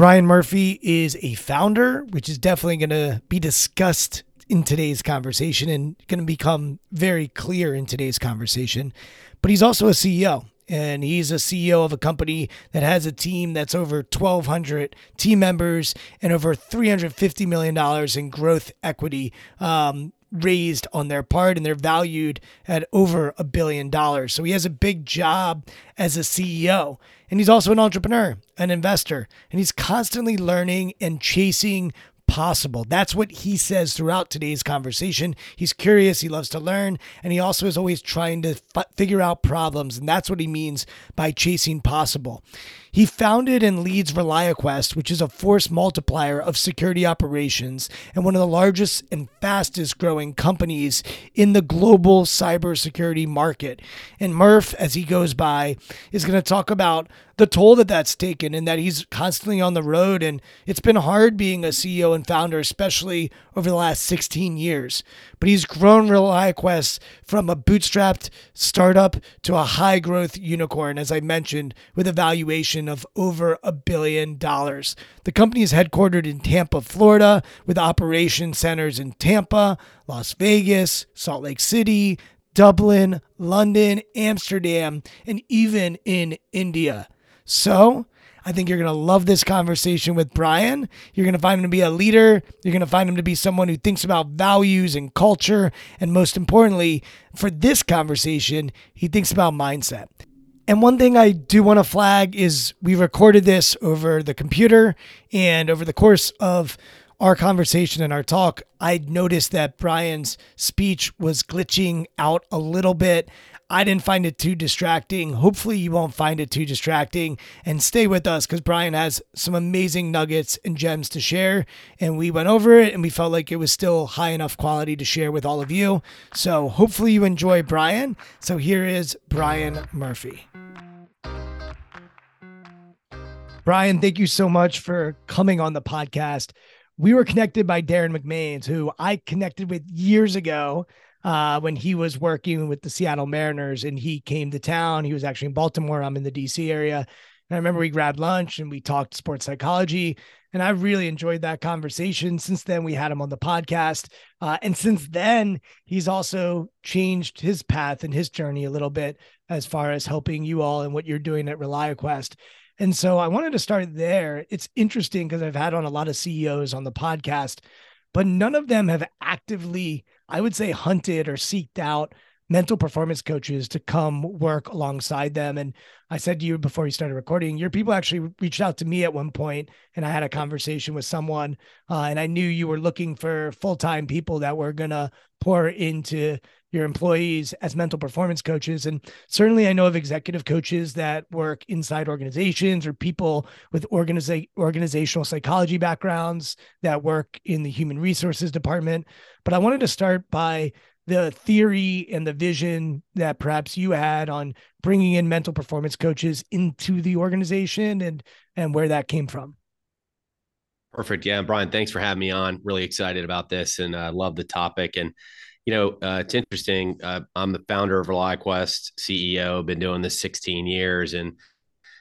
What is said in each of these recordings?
Brian Murphy is a founder, which is definitely going to be discussed in today's conversation and going to become very clear in today's conversation. But he's also a CEO, and he's a CEO of a company that has a team that's over 1,200 team members and over $350 million in growth equity. Um, raised on their part and they're valued at over a billion dollars. So he has a big job as a CEO. And he's also an entrepreneur, an investor, and he's constantly learning and chasing possible. That's what he says throughout today's conversation. He's curious, he loves to learn, and he also is always trying to f- figure out problems. And that's what he means by chasing possible. He founded and leads ReliaQuest, which is a force multiplier of security operations and one of the largest and fastest growing companies in the global cybersecurity market. And Murph, as he goes by, is going to talk about the toll that that's taken and that he's constantly on the road. And it's been hard being a CEO and founder, especially over the last 16 years. But he's grown ReliaQuest from a bootstrapped startup to a high growth unicorn, as I mentioned, with a valuation of over a billion dollars. The company is headquartered in Tampa, Florida, with operation centers in Tampa, Las Vegas, Salt Lake City, Dublin, London, Amsterdam, and even in India. So, I think you're going to love this conversation with Brian. You're going to find him to be a leader. You're going to find him to be someone who thinks about values and culture. And most importantly, for this conversation, he thinks about mindset. And one thing I do want to flag is we recorded this over the computer, and over the course of our conversation and our talk, I noticed that Brian's speech was glitching out a little bit. I didn't find it too distracting. Hopefully, you won't find it too distracting and stay with us because Brian has some amazing nuggets and gems to share. And we went over it and we felt like it was still high enough quality to share with all of you. So, hopefully, you enjoy Brian. So, here is Brian Murphy. Brian, thank you so much for coming on the podcast. We were connected by Darren McMains, who I connected with years ago uh, when he was working with the Seattle Mariners and he came to town. He was actually in Baltimore. I'm in the DC area. And I remember we grabbed lunch and we talked sports psychology. And I really enjoyed that conversation. Since then, we had him on the podcast. Uh, and since then, he's also changed his path and his journey a little bit as far as helping you all and what you're doing at ReliaQuest. And so I wanted to start there. It's interesting because I've had on a lot of CEOs on the podcast, but none of them have actively I would say hunted or seeked out mental performance coaches to come work alongside them. And I said to you before we started recording, your people actually reached out to me at one point, and I had a conversation with someone, uh, and I knew you were looking for full time people that were gonna pour into your employees as mental performance coaches. And certainly, I know of executive coaches that work inside organizations or people with organiza- organizational psychology backgrounds that work in the human resources department. But I wanted to start by the theory and the vision that perhaps you had on bringing in mental performance coaches into the organization and and where that came from. Perfect. Yeah, Brian, thanks for having me on. Really excited about this and uh, love the topic. And you know, uh, it's interesting. Uh, I'm the founder of ReliaQuest, CEO. Been doing this 16 years, and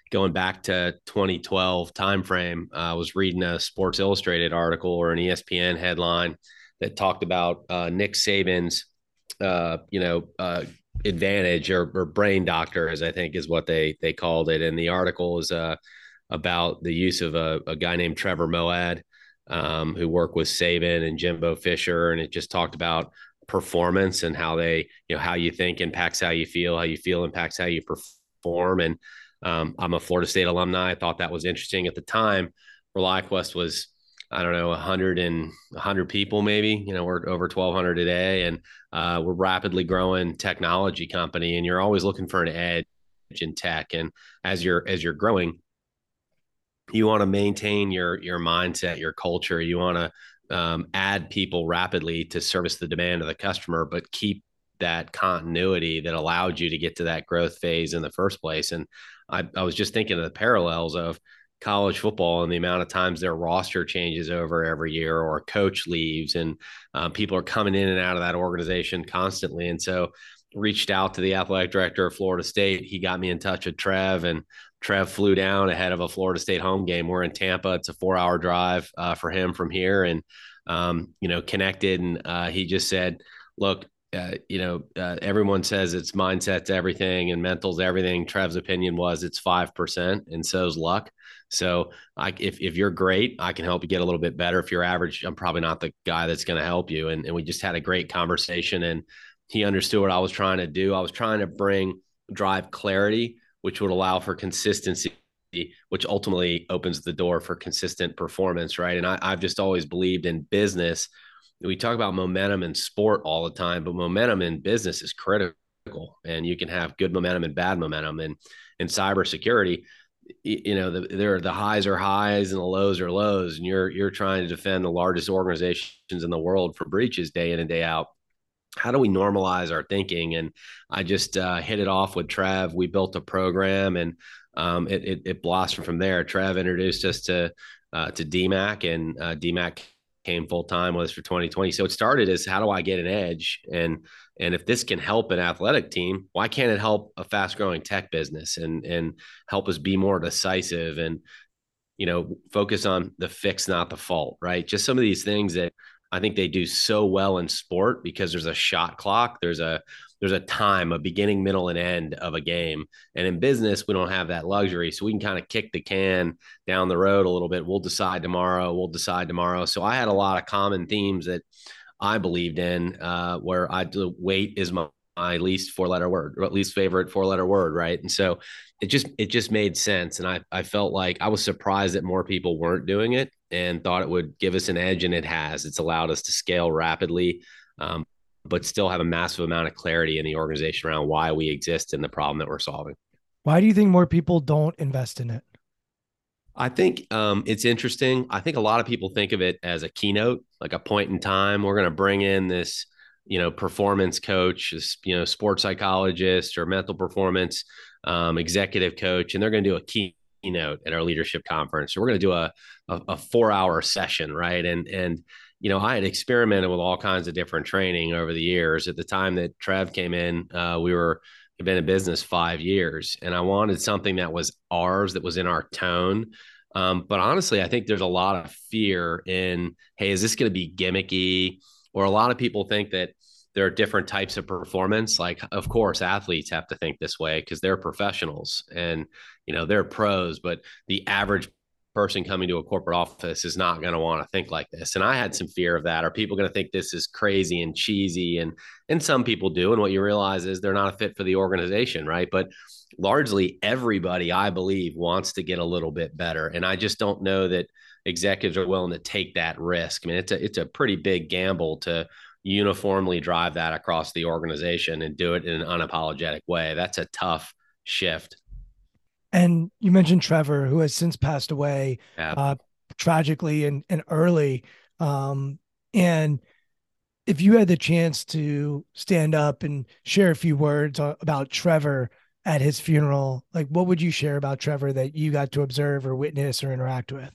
going back to 2012 timeframe, I was reading a Sports Illustrated article or an ESPN headline that talked about uh, Nick Saban's, uh, you know, uh, advantage or, or, brain doctor, as I think is what they they called it. And the article is uh, about the use of a, a guy named Trevor Moawad. um, who worked with Saban and Jimbo Fisher, and it just talked about performance and how they, you know, how you think impacts how you feel, how you feel impacts how you perform. And um, I'm a Florida State alumni. I thought that was interesting at the time. ReliaQuest was I don't know, 100 and 100 people maybe. You know, we're over 1,200 today, and uh, we're rapidly growing technology company. And you're always looking for an edge in tech. And as you're as you're growing, you want to maintain your your mindset, your culture. You want to um, add people rapidly to service the demand of the customer, but keep that continuity that allowed you to get to that growth phase in the first place. And I, I was just thinking of the parallels of college football and the amount of times their roster changes over every year or coach leaves and uh, people are coming in and out of that organization constantly. And so reached out to the athletic director of Florida State. He got me in touch with Trev and Trev flew down ahead of a Florida State home game. We're in Tampa. It's a four hour drive uh, for him from here and, um, you know, connected. And uh, he just said, look, uh, you know, uh, everyone says it's mindset's everything and mental's everything. Trev's opinion was it's 5% and so's luck. So I, if, if you're great, I can help you get a little bit better. If you're average, I'm probably not the guy that's going to help you. And, and we just had a great conversation and he understood what I was trying to do. I was trying to bring drive clarity, which would allow for consistency, which ultimately opens the door for consistent performance. Right. And I, I've just always believed in business. We talk about momentum in sport all the time, but momentum in business is critical and you can have good momentum and bad momentum. And in cybersecurity, you know the, there the highs are highs and the lows are lows and you're you're trying to defend the largest organizations in the world for breaches day in and day out how do we normalize our thinking and i just uh, hit it off with Trev. we built a program and um, it, it, it, blossomed from there Trev introduced us to uh, to dmac and uh, dmac came full time with us for 2020 so it started as how do i get an edge and and if this can help an athletic team, why can't it help a fast growing tech business and and help us be more decisive and you know focus on the fix, not the fault, right? Just some of these things that I think they do so well in sport because there's a shot clock, there's a there's a time, a beginning, middle, and end of a game. And in business, we don't have that luxury. So we can kind of kick the can down the road a little bit. We'll decide tomorrow. We'll decide tomorrow. So I had a lot of common themes that I believed in, uh, where I wait is my, my least four letter word or at least favorite four letter word, right? And so it just it just made sense, and I I felt like I was surprised that more people weren't doing it and thought it would give us an edge, and it has. It's allowed us to scale rapidly. Um, but still have a massive amount of clarity in the organization around why we exist and the problem that we're solving. Why do you think more people don't invest in it? I think um, it's interesting. I think a lot of people think of it as a keynote, like a point in time. We're going to bring in this, you know, performance coach, this, you know, sports psychologist or mental performance um, executive coach, and they're going to do a keynote at our leadership conference. So we're going to do a, a, a four hour session, right? And and you know, I had experimented with all kinds of different training over the years. At the time that Trev came in, uh, we were had been in business five years, and I wanted something that was ours, that was in our tone. Um, but honestly, I think there's a lot of fear in, hey, is this going to be gimmicky? Or a lot of people think that there are different types of performance. Like, of course, athletes have to think this way because they're professionals and you know they're pros. But the average person coming to a corporate office is not going to want to think like this. And i had some fear of that. Are people going to think this is crazy and cheesy? And and some people do. And what you realize is they're not a fit for the organization right? But largely everybody i believe wants to get a little bit better. And i just don't know that executives are willing to take that risk. I mean it's a it's a pretty big gamble to uniformly drive that across the organization and do it in an unapologetic way. That's a tough shift and you mentioned Trevor, who has since passed away yeah. uh, tragically and, and early. Um, and if you had the chance to stand up and share a few words about Trevor at his funeral, like what would you share about Trevor that you got to observe or witness or interact with?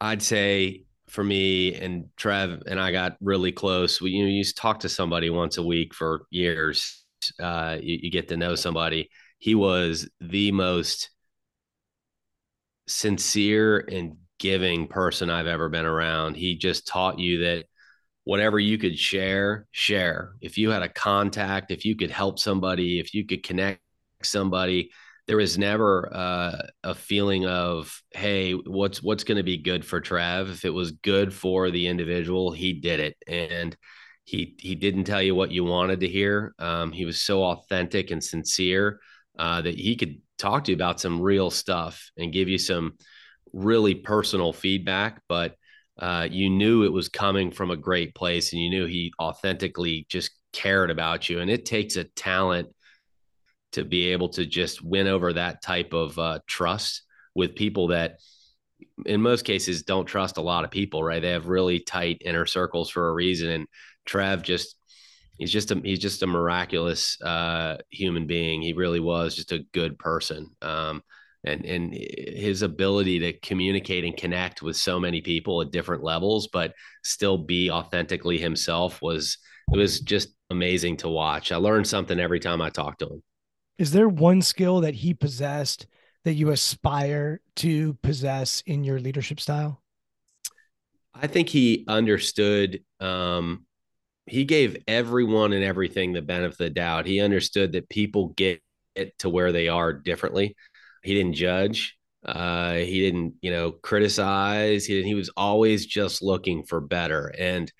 I'd say for me and Trev and I got really close. We, you know, you talk to somebody once a week for years. Uh, you, you get to know somebody. He was the most sincere and giving person I've ever been around. He just taught you that whatever you could share, share. If you had a contact, if you could help somebody, if you could connect somebody, there was never uh, a feeling of, hey, what's what's going to be good for Trev If it was good for the individual, he did it, and he he didn't tell you what you wanted to hear. Um, he was so authentic and sincere uh, that he could talk to you about some real stuff and give you some really personal feedback, but uh, you knew it was coming from a great place and you knew he authentically just cared about you. And it takes a talent to be able to just win over that type of uh, trust with people that in most cases don't trust a lot of people, right? They have really tight inner circles for a reason. And Trev just he's just a he's just a miraculous uh, human being. He really was just a good person. Um, and and his ability to communicate and connect with so many people at different levels, but still be authentically himself was it was just amazing to watch. I learned something every time I talked to him. Is there one skill that he possessed that you aspire to possess in your leadership style? I think he understood um, he gave everyone and everything the benefit of the doubt. He understood that people get to where they are differently. He didn't judge. Uh, he didn't, you know, criticize. He he was always just looking for better. And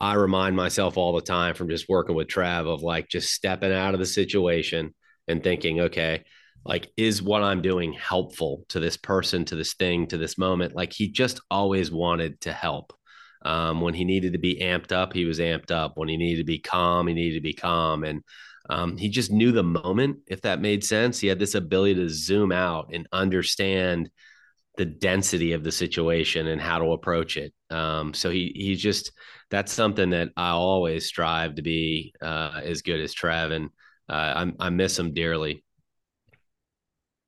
I remind myself all the time from just working with Trev of like just stepping out of the situation and thinking, okay, like is what I'm doing helpful to this person, to this thing, to this moment? Like he just always wanted to help. Um, when he needed to be amped up, he was amped up. When he needed to be calm, he needed to be calm. And um, he just knew the moment, if that made sense. He had this ability to zoom out and understand the density of the situation and how to approach it. Um, so he he just that's something that I always strive to be uh, as good as Trev, and uh, I, I miss him dearly.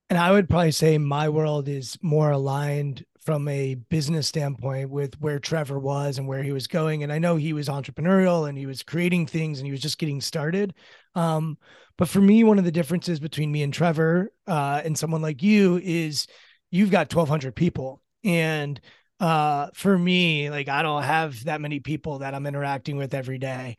And I would probably say my world is more aligned from a business standpoint with where Trevor was and where he was going. And I know he was entrepreneurial and he was creating things and he was just getting started. Um, but for me, one of the differences between me and Trevor uh, and someone like you is you've got 1,200 people. And uh, for me, like I don't have that many people that I'm interacting with every day.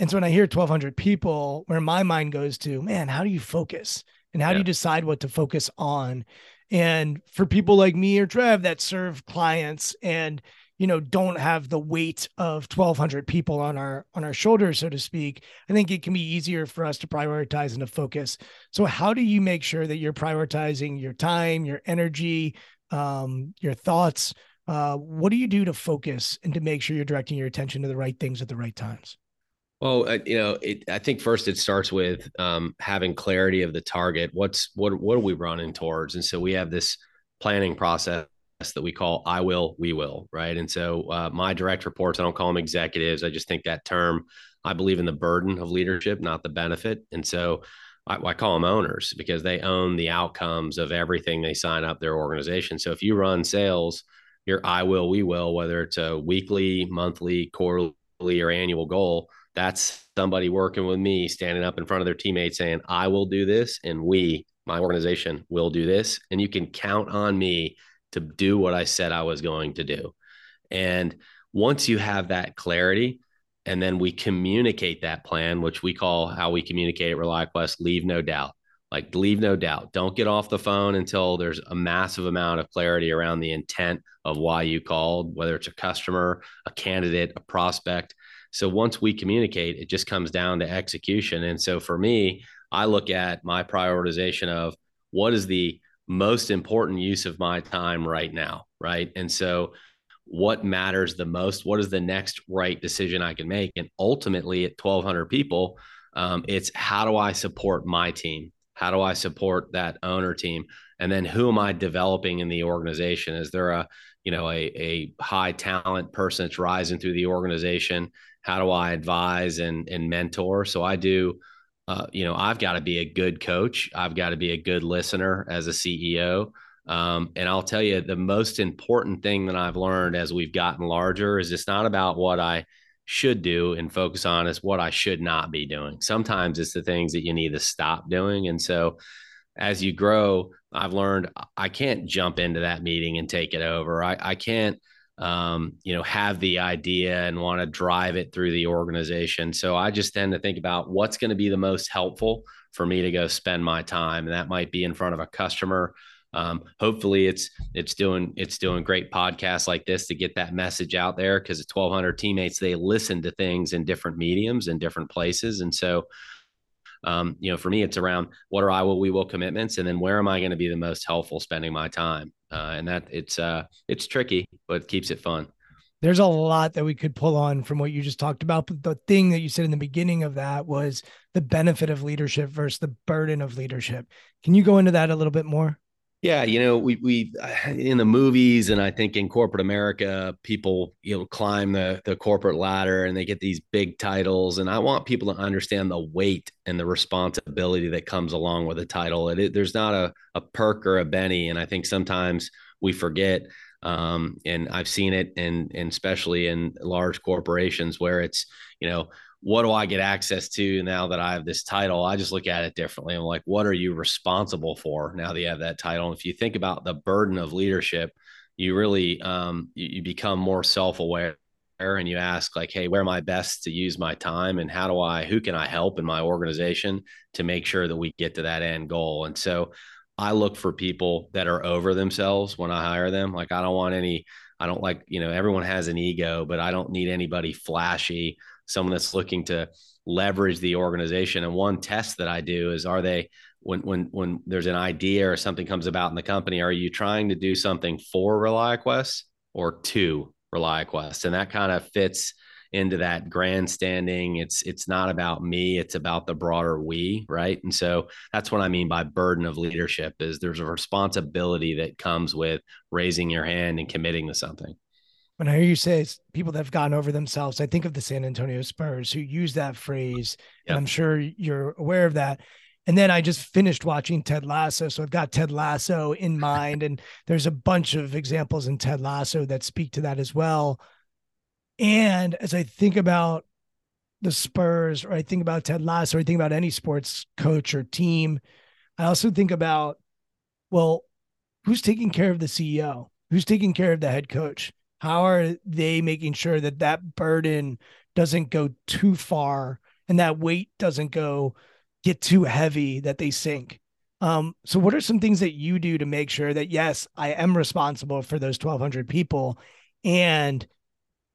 And so when I hear 1,200 people, where my mind goes to, man, how do you focus? And how yeah. do you decide what to focus on? And for people like me or Trev that serve clients and you know don't have the weight of 1200 people on our on our shoulders so to speak i think it can be easier for us to prioritize and to focus. So how do you make sure that you're prioritizing your time your energy um, your thoughts? Uh, what do you do to focus and to make sure you're directing your attention to the right things at the right times Well, uh, you know, it, I think first it starts with um, having clarity of the target. What's what what are we running towards? And so we have this planning process that we call I will, we will, right? And so uh, my direct reports, I don't call them executives. I just think that term, I believe in the burden of leadership, not the benefit. And so I, I call them owners because they own the outcomes of everything they sign up their organization. So if you run sales, your I will, we will, whether it's a weekly, monthly, quarterly, or annual goal, that's somebody working with me standing up in front of their teammates saying, I will do this and we, my organization, will do this. And you can count on me to do what I said I was going to do. And once you have that clarity, and then we communicate that plan, which we call how we communicate at ReliaQuest, leave no doubt. Like, leave no doubt. Don't get off the phone until there's a massive amount of clarity around the intent of why you called, whether it's a customer, a candidate, a prospect. So once we communicate, it just comes down to execution. And so for me, I look at my prioritization of what is the most important use of my time right now. Right. And so what matters the most? What is the next right decision I can make? And ultimately, at 1,200 people, um, it's how do I support my team? How do I support that owner team? And then who am I developing in the organization? Is there a you know a, a high talent person that's rising through the organization? How do I advise and and mentor? So I do. Uh, you know, I've got to be a good coach. I've got to be a good listener as a CEO. Um, and I'll tell you, the most important thing that I've learned as we've gotten larger is it's not about what I should do and focus on, is what I should not be doing. Sometimes it's the things that you need to stop doing. And so as you grow, I've learned I can't jump into that meeting and take it over. I, I can't um, you know, have the idea and want to drive it through the organization. So I just tend to think about what's going to be the most helpful for me to go spend my time, and that might be in front of a customer. Um, hopefully, it's it's doing it's doing great podcasts like this to get that message out there because it's 1,200 teammates. They listen to things in different mediums and different places, and so um, you know, for me, it's around what are I will, we will commitments, and then where am I going to be the most helpful spending my time? Uh, and that it's uh, it's tricky, but keeps it fun. There's a lot that we could pull on from what you just talked about. But the thing that you said in the beginning of that was the benefit of leadership versus the burden of leadership. Can you go into that a little bit more? Yeah, you know, we we in the movies and I think in corporate America, people you know climb the the corporate ladder and they get these big titles. And I want people to understand the weight and the responsibility that comes along with a title. It, it, there's not a a perk or a Benny, and I think sometimes we forget. Um, and I've seen it, and and especially in large corporations where it's you know what do I get access to now that I have this title? I just look at it differently. I'm like, what are you responsible for now that you have that title? And if you think about the burden of leadership, you really um, you, you become more self-aware and you ask like, hey, where am I best to use my time, and how do I, who can I help in my organization to make sure that we get to that end goal? And so I look for people that are over themselves when I hire them. Like I don't want any. I don't like, you know, everyone has an ego, but I don't need anybody flashy someone that's looking to leverage the organization. And one test that I do is are they when when when there's an idea or something comes about in the company, are you trying to do something for ReliaQuest or to ReliaQuest? And that kind of fits into that grandstanding. It's it's not about me, it's about the broader we, right? And so that's what I mean by burden of leadership is there's a responsibility that comes with raising your hand and committing to something when I hear you say it's people that have gotten over themselves, I think of the San Antonio Spurs who use that phrase. Yep. And I'm sure you're aware of that. And then I just finished watching Ted Lasso. So I've got Ted Lasso in mind. and there's a bunch of examples in Ted Lasso that speak to that as well. And as I think about the Spurs, or I think about Ted Lasso, or I think about any sports coach or team, I also think about, well, who's taking care of the CEO? Who's taking care of the head coach? How are they making sure that that burden doesn't go too far and that weight doesn't go get too heavy that they sink? Um, so, what are some things that you do to make sure that yes, I am responsible for those 1,200 people, and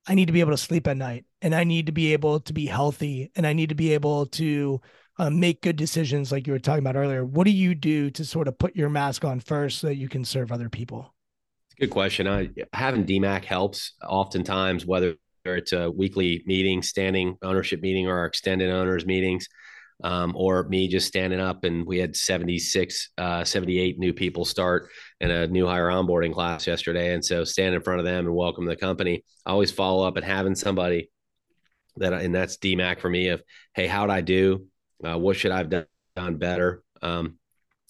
I need to be able to sleep at night, and I need to be able to be healthy, and I need to be able to uh, make good decisions, like you were talking about earlier. What do you do to sort of put your mask on first so that you can serve other people? Good question. I, having DMAC helps oftentimes, whether it's a weekly meeting, standing ownership meeting, or our extended owners meetings, um, or me just standing up. And we had 76, uh, 78 new people start in a new hire onboarding class yesterday. And so stand in front of them and welcome the company. I always follow up and having somebody that, and that's DMAC for me of, hey, how'd I do? Uh, what should I have done, better? Um,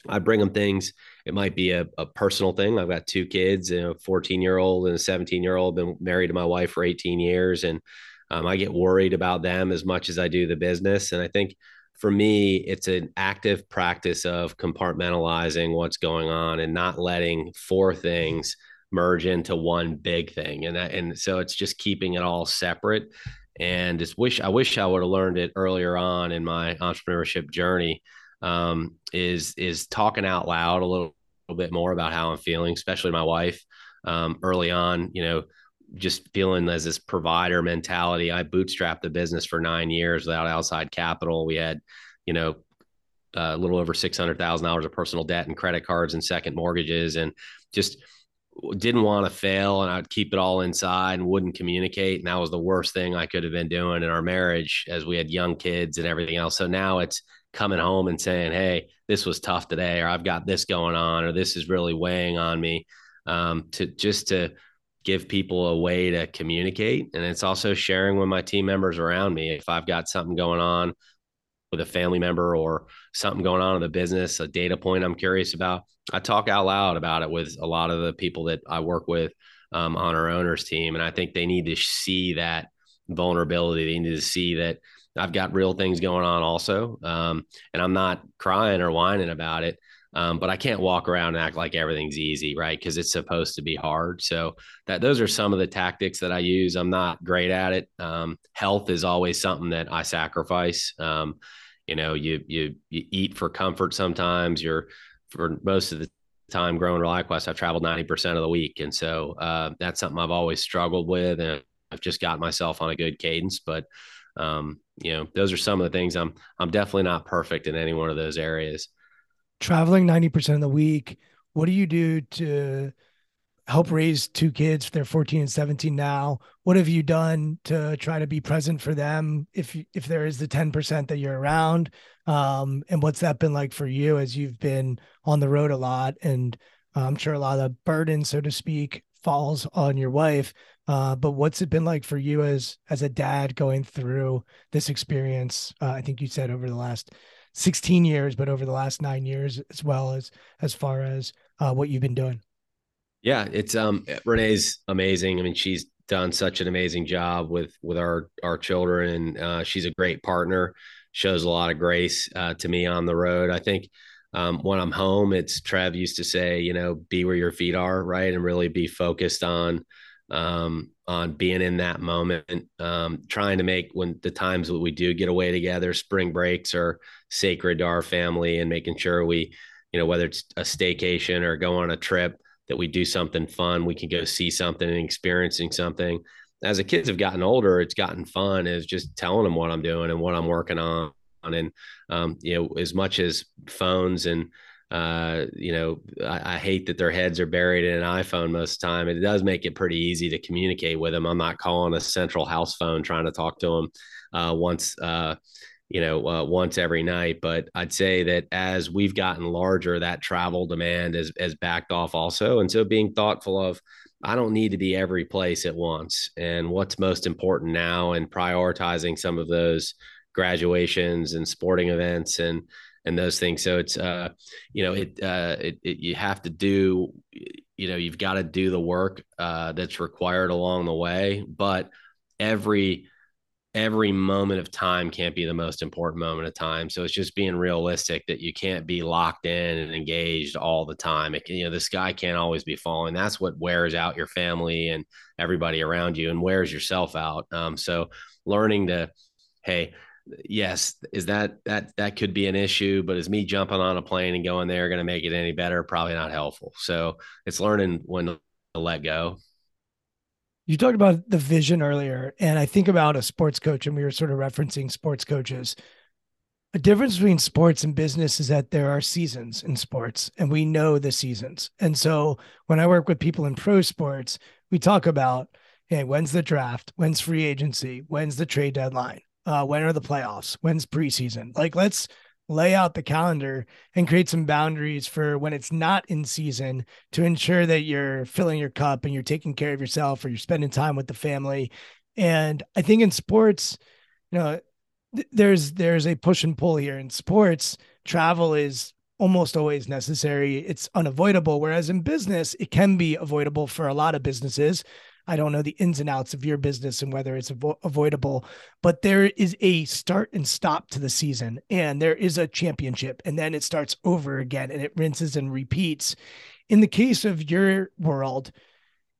I bring them things. It might be a, a personal thing. I've got two kids, a 14 year old and a 17 year old. Been married to my wife for 18 years, and um, I get worried about them as much as I do the business. And I think for me, it's an active practice of compartmentalizing what's going on and not letting four things merge into one big thing. And that, and so it's just keeping it all separate. And just wish I wish I would have learned it earlier on in my entrepreneurship journey um, is is talking out loud a little, little, bit more about how I'm feeling, especially my wife. Um, early on, you know, just feeling as this provider mentality. I bootstrapped the business for nine years without outside capital. We had, you know, a little over six hundred thousand dollars of personal debt and credit cards and second mortgages, and just didn't want to fail and I'd keep it all inside and wouldn't communicate. And that was the worst thing I could have been doing in our marriage as we had young kids and everything else. So now it's coming home and saying, Hey, this was tough today, or I've got this going on, or this is really weighing on me. Um, to just to give people a way to communicate. And it's also sharing with my team members around me. If I've got something going on with a family member or something going on in the business, a data point I'm curious about, I talk out loud about it with a lot of the people that I work with um, on our owners team. And I think they need to see that vulnerability. They need to see that I've got real things going on also. Um, and I'm not crying or whining about it. Um, but I can't walk around and act like everything's easy, right? Because it's supposed to be hard. So that those are some of the tactics that I use. I'm not great at it. Um, health is always something that I sacrifice. Um, you know, you you you eat for comfort sometimes. You're for most of the time growing ReliaQuest, I've traveled 90% of the week. And so uh, that's something I've always struggled with. And I've just got myself on a good cadence. But um, you know, those are some of the things I'm I'm definitely not perfect in any one of those areas. Traveling 90% of the week, what do you do to help raise two kids? They're 14 and 17 now. What have you done to try to be present for them if if there is the 10% that you're around? Um, and what's that been like for you as you've been on the road a lot and I'm sure a lot of burden, so to speak, falls on your wife. Uh, but what's it been like for you as as a dad going through this experience? Uh, I think you said over the last 16 years, but over the last nine years as well as as far as uh, what you've been doing. Yeah, it's um Renee's amazing. I mean, she's done such an amazing job with with our our children, and uh, she's a great partner. Shows a lot of grace uh, to me on the road. I think um, when I'm home, it's Trev used to say, you know, be where your feet are, right, and really be focused on um, on being in that moment, um, trying to make when the times that we do get away together, spring breaks are sacred to our family, and making sure we, you know, whether it's a staycation or go on a trip, that we do something fun, we can go see something and experiencing something. As the kids have gotten older, it's gotten fun is just telling them what I'm doing and what I'm working on and um, you know as much as phones and uh, you know I, I, hate that their heads are buried in an iphone most of the time it does make it pretty easy to communicate with them i'm not calling a central house phone trying to talk to them uh, once uh, you know uh, once every night but i'd say that as we've gotten larger that travel demand has, has backed off also and so being thoughtful of I don't need to be every place at once. And what's most important now and prioritizing some of those graduations and sporting events and and those things. So it's uh, you know, it, uh, it, it you have to do, you know, you've got to do the work uh, that's required along the way. But every every moment of time can't be the most important moment of time. So it's just being realistic that you can't be locked in and engaged all the time. It, you know, the sky can't always be falling. That's what wears out your family and everybody around you and wears yourself out. Um, so learning to, hey, yes, is that that that could be an issue, but is me jumping on a plane and going there going to make it any better? Probably not helpful. So it's learning when to let go. You talked about the vision earlier, and I think about a sports coach, and we were sort of referencing sports coaches. A difference between sports and business is that there are seasons in sports, and we know the seasons. And so when I work with people in pro sports, we talk about hey, when's the draft? When's free agency? When's the trade deadline? Uh, when are the playoffs? When's preseason? Like, let's lay out the calendar and create some boundaries for when it's not in season to ensure that you're filling your cup and you're taking care of yourself or you're spending time with the family. And I think in sports, you know, th- there's there's a push and pull here in sports. Travel is almost always necessary. It's unavoidable. Whereas in business, it can be avoidable for a lot of businesses. I don't know the ins and outs of your business and whether it's avo- avoidable, but there is a start and stop to the season, and there is a championship, and then it starts over again and it rinses and repeats. In the case of your world,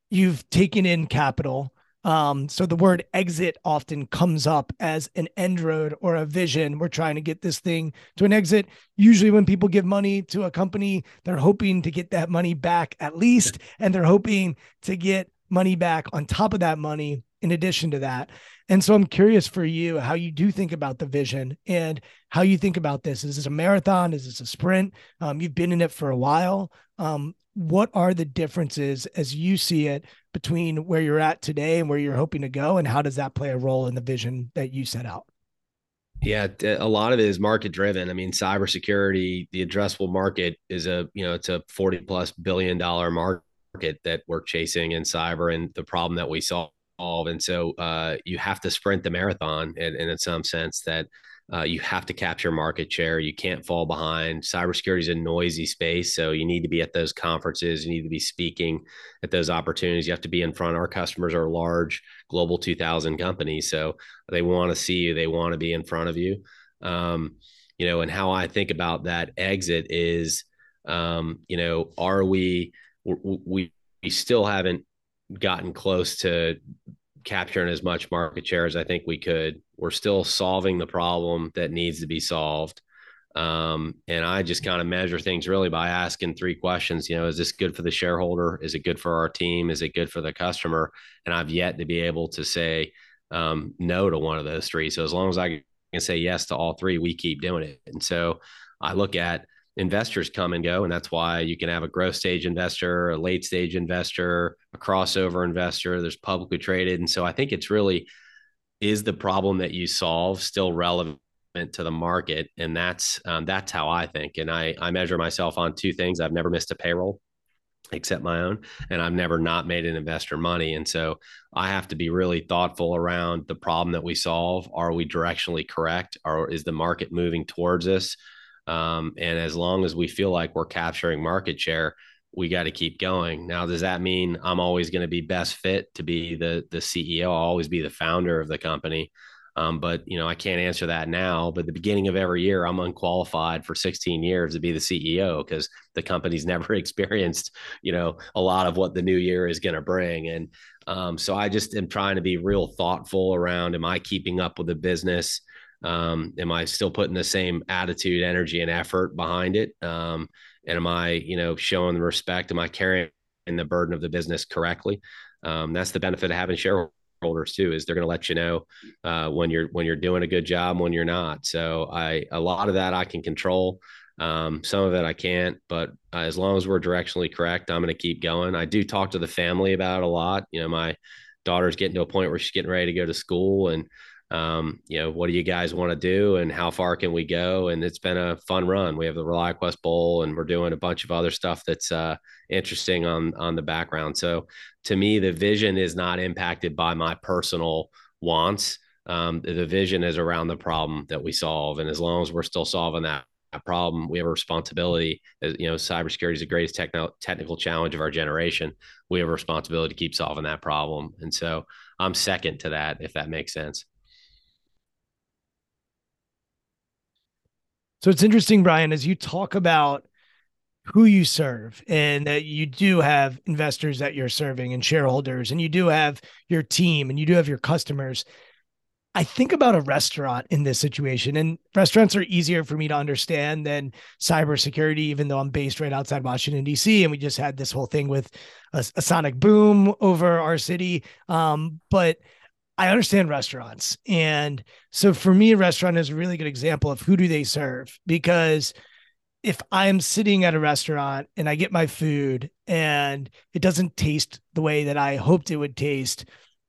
you've taken in capital. Um, so the word exit often comes up as an end road or a vision. We're trying to get this thing to an exit. Usually, when people give money to a company, they're hoping to get that money back at least, and they're hoping to get money back on top of that money in addition to that. And so I'm curious for you how you do think about the vision and how you think about this. Is this a marathon? Is this a sprint? Um, you've been in it for a while. Um, what are the differences as you see it between where you're at today and where you're hoping to go? And how does that play a role in the vision that you set out? Yeah, a lot of it is market driven. I mean, cybersecurity, the addressable market is a, you know, it's a 40 plus billion dollar market market that we're chasing in cyber and the problem that we solve. And so uh, you have to sprint the marathon, and, and in some sense that uh, you have to capture market share. You can't fall behind. Cybersecurity is a noisy space, so you need to be at those conferences. You need to be speaking at those opportunities. You have to be in front. Our customers are large, global 2,000 companies, so they want to see you. They want to be in front of you. Um, you know, and how I think about that exit is, um, you know, are we we we still haven't gotten close to capturing as much market share as I think we could. We're still solving the problem that needs to be solved. Um, and I just kind of measure things really by asking three questions. You know, is this good for the shareholder? Is it good for our team? Is it good for the customer? And I've yet to be able to say um, no to one of those three. So as long as I can say yes to all three, we keep doing it. And so I look at investors come and go. And that's why you can have a growth stage investor, a late stage investor, a crossover investor. There's publicly traded. And so I think it's really is the problem that you solve still relevant to the market? And that's um, that's how I think. And I I measure myself on two things. I've never missed a payroll except my own and i've never not made an investor money and so i have to be really thoughtful around the problem that we solve are we directionally correct or is the market moving towards us um, and as long as we feel like we're capturing market share, we got to keep going. Now, does that mean I'm always going to be best fit to be the the CEO? I'll always be the founder of the company. Um, but you know, I can't answer that now. But the beginning of every year, I'm unqualified for 16 years to be the CEO because the company's never experienced, you know, a lot of what the new year is going to bring. And um, so I just am trying to be real thoughtful around: Am I keeping up with the business? Um, am I still putting the same attitude, energy, and effort behind it? Um, and am I, you know, showing the respect? Am I carrying the burden of the business correctly? Um, that's the benefit of having shareholders too. Is they're going to let you know uh, when you're when you're doing a good job, when you're not. So I a lot of that I can control. Um, some of it I can't, but as long as we're directionally correct, I'm going to keep going. I do talk to the family about it a lot. You know, my daughter's getting to a point where she's getting ready to go to school, and um, you know, what do you guys want to do and how far can we go? And it's been a fun run. We have the ReliaQuest Bowl and we're doing a bunch of other stuff that's uh, interesting on on the background. So to me, the vision is not impacted by my personal wants. Um, the vision is around the problem that we solve, and as long as we're still solving that problem, we have a responsibility. As you know, cybersecurity is the greatest techno- technical challenge of our generation. We have a responsibility to keep solving that problem, and so I'm second to that, if that makes sense. So it's interesting, Brian, as you talk about who you serve and that you do have investors that you're serving and shareholders, and you do have your team and you do have your customers. I think about a restaurant in this situation, and restaurants are easier for me to understand than cybersecurity, even though I'm based right outside Washington, D.C. And we just had this whole thing with a, a sonic boom over our city. Um, but I understand restaurants. And so for me, a restaurant is a really good example of who do they serve because if I'm sitting at a restaurant and I get my food and it doesn't taste the way that I hoped it would taste,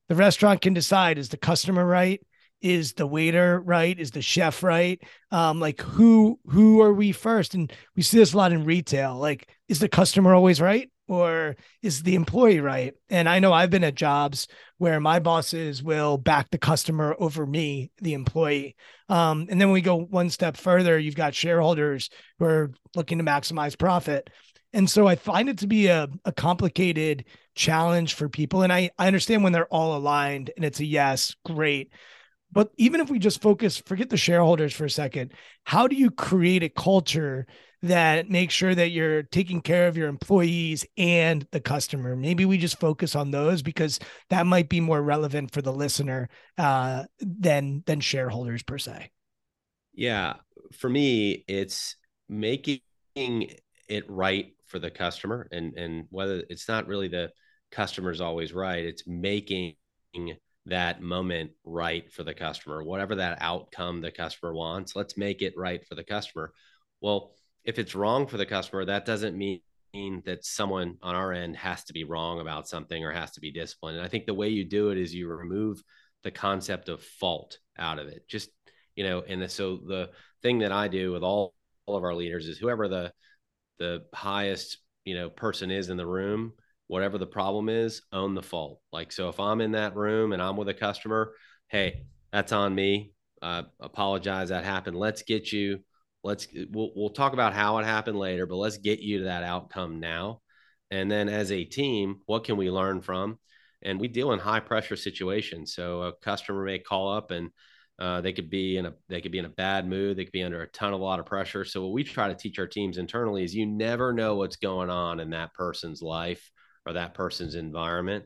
the restaurant can decide is the customer right? Is the waiter right? Is the chef right? Um, like who who are we first? And we see this a lot in retail. Like, is the customer always right? Or is the employee right? And I know I've been at jobs where my bosses will back the customer over me, the employee. Um, and then we go one step further, you've got shareholders who are looking to maximize profit. And so I find it to be a, a complicated challenge for people. And I, I understand when they're all aligned and it's a yes, great. But even if we just focus, forget the shareholders for a second, how do you create a culture that make sure that you're taking care of your employees and the customer. Maybe we just focus on those because that might be more relevant for the listener uh, than than shareholders per se. Yeah, for me, it's making it right for the customer, and and whether it's not really the customer's always right, it's making that moment right for the customer, whatever that outcome the customer wants. Let's make it right for the customer. Well, if it's wrong for the customer, that doesn't mean that someone on our end has to be wrong about something or has to be disciplined. And I think the way you do it is you remove the concept of fault out of it. Just, you know, and so the thing that I do with all, all of our leaders is whoever the the highest, you know, person is in the room, whatever the problem is, own the fault. Like so if I'm in that room and I'm with a customer, hey, that's on me. Uh, apologize that happened. Let's get you let's we'll, we'll talk about how it happened later but let's get you to that outcome now. And then as a team what can we learn from? And we deal in high pressure situations. So a customer may call up and uh, they could be in a they could be in a bad mood. They could be under a ton of a lot of pressure. So what we try to teach our teams internally is you never know what's going on in that person's life or that person's environment.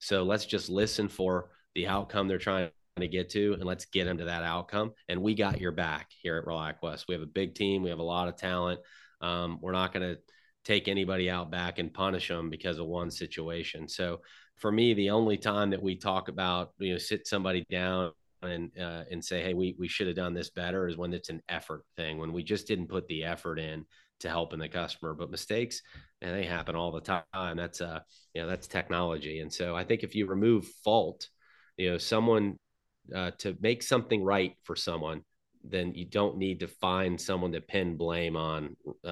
So let's just listen for the outcome they're trying to get to and let's get them to that outcome. And we got your back here at ReliaQuest. We have a big team. We have a lot of talent. Um, we're not going to take anybody out back and punish them because of one situation. So for me, the only time that we talk about, you know, sit somebody down and uh, and say, hey, we we should have done this better is when it's an effort thing, when we just didn't put the effort in to helping the customer. But mistakes, and they happen all the time. That's uh, you know, that's technology. And so I think if you remove fault, you know, someone uh, to make something right for someone, then you don't need to find someone to pin blame on uh,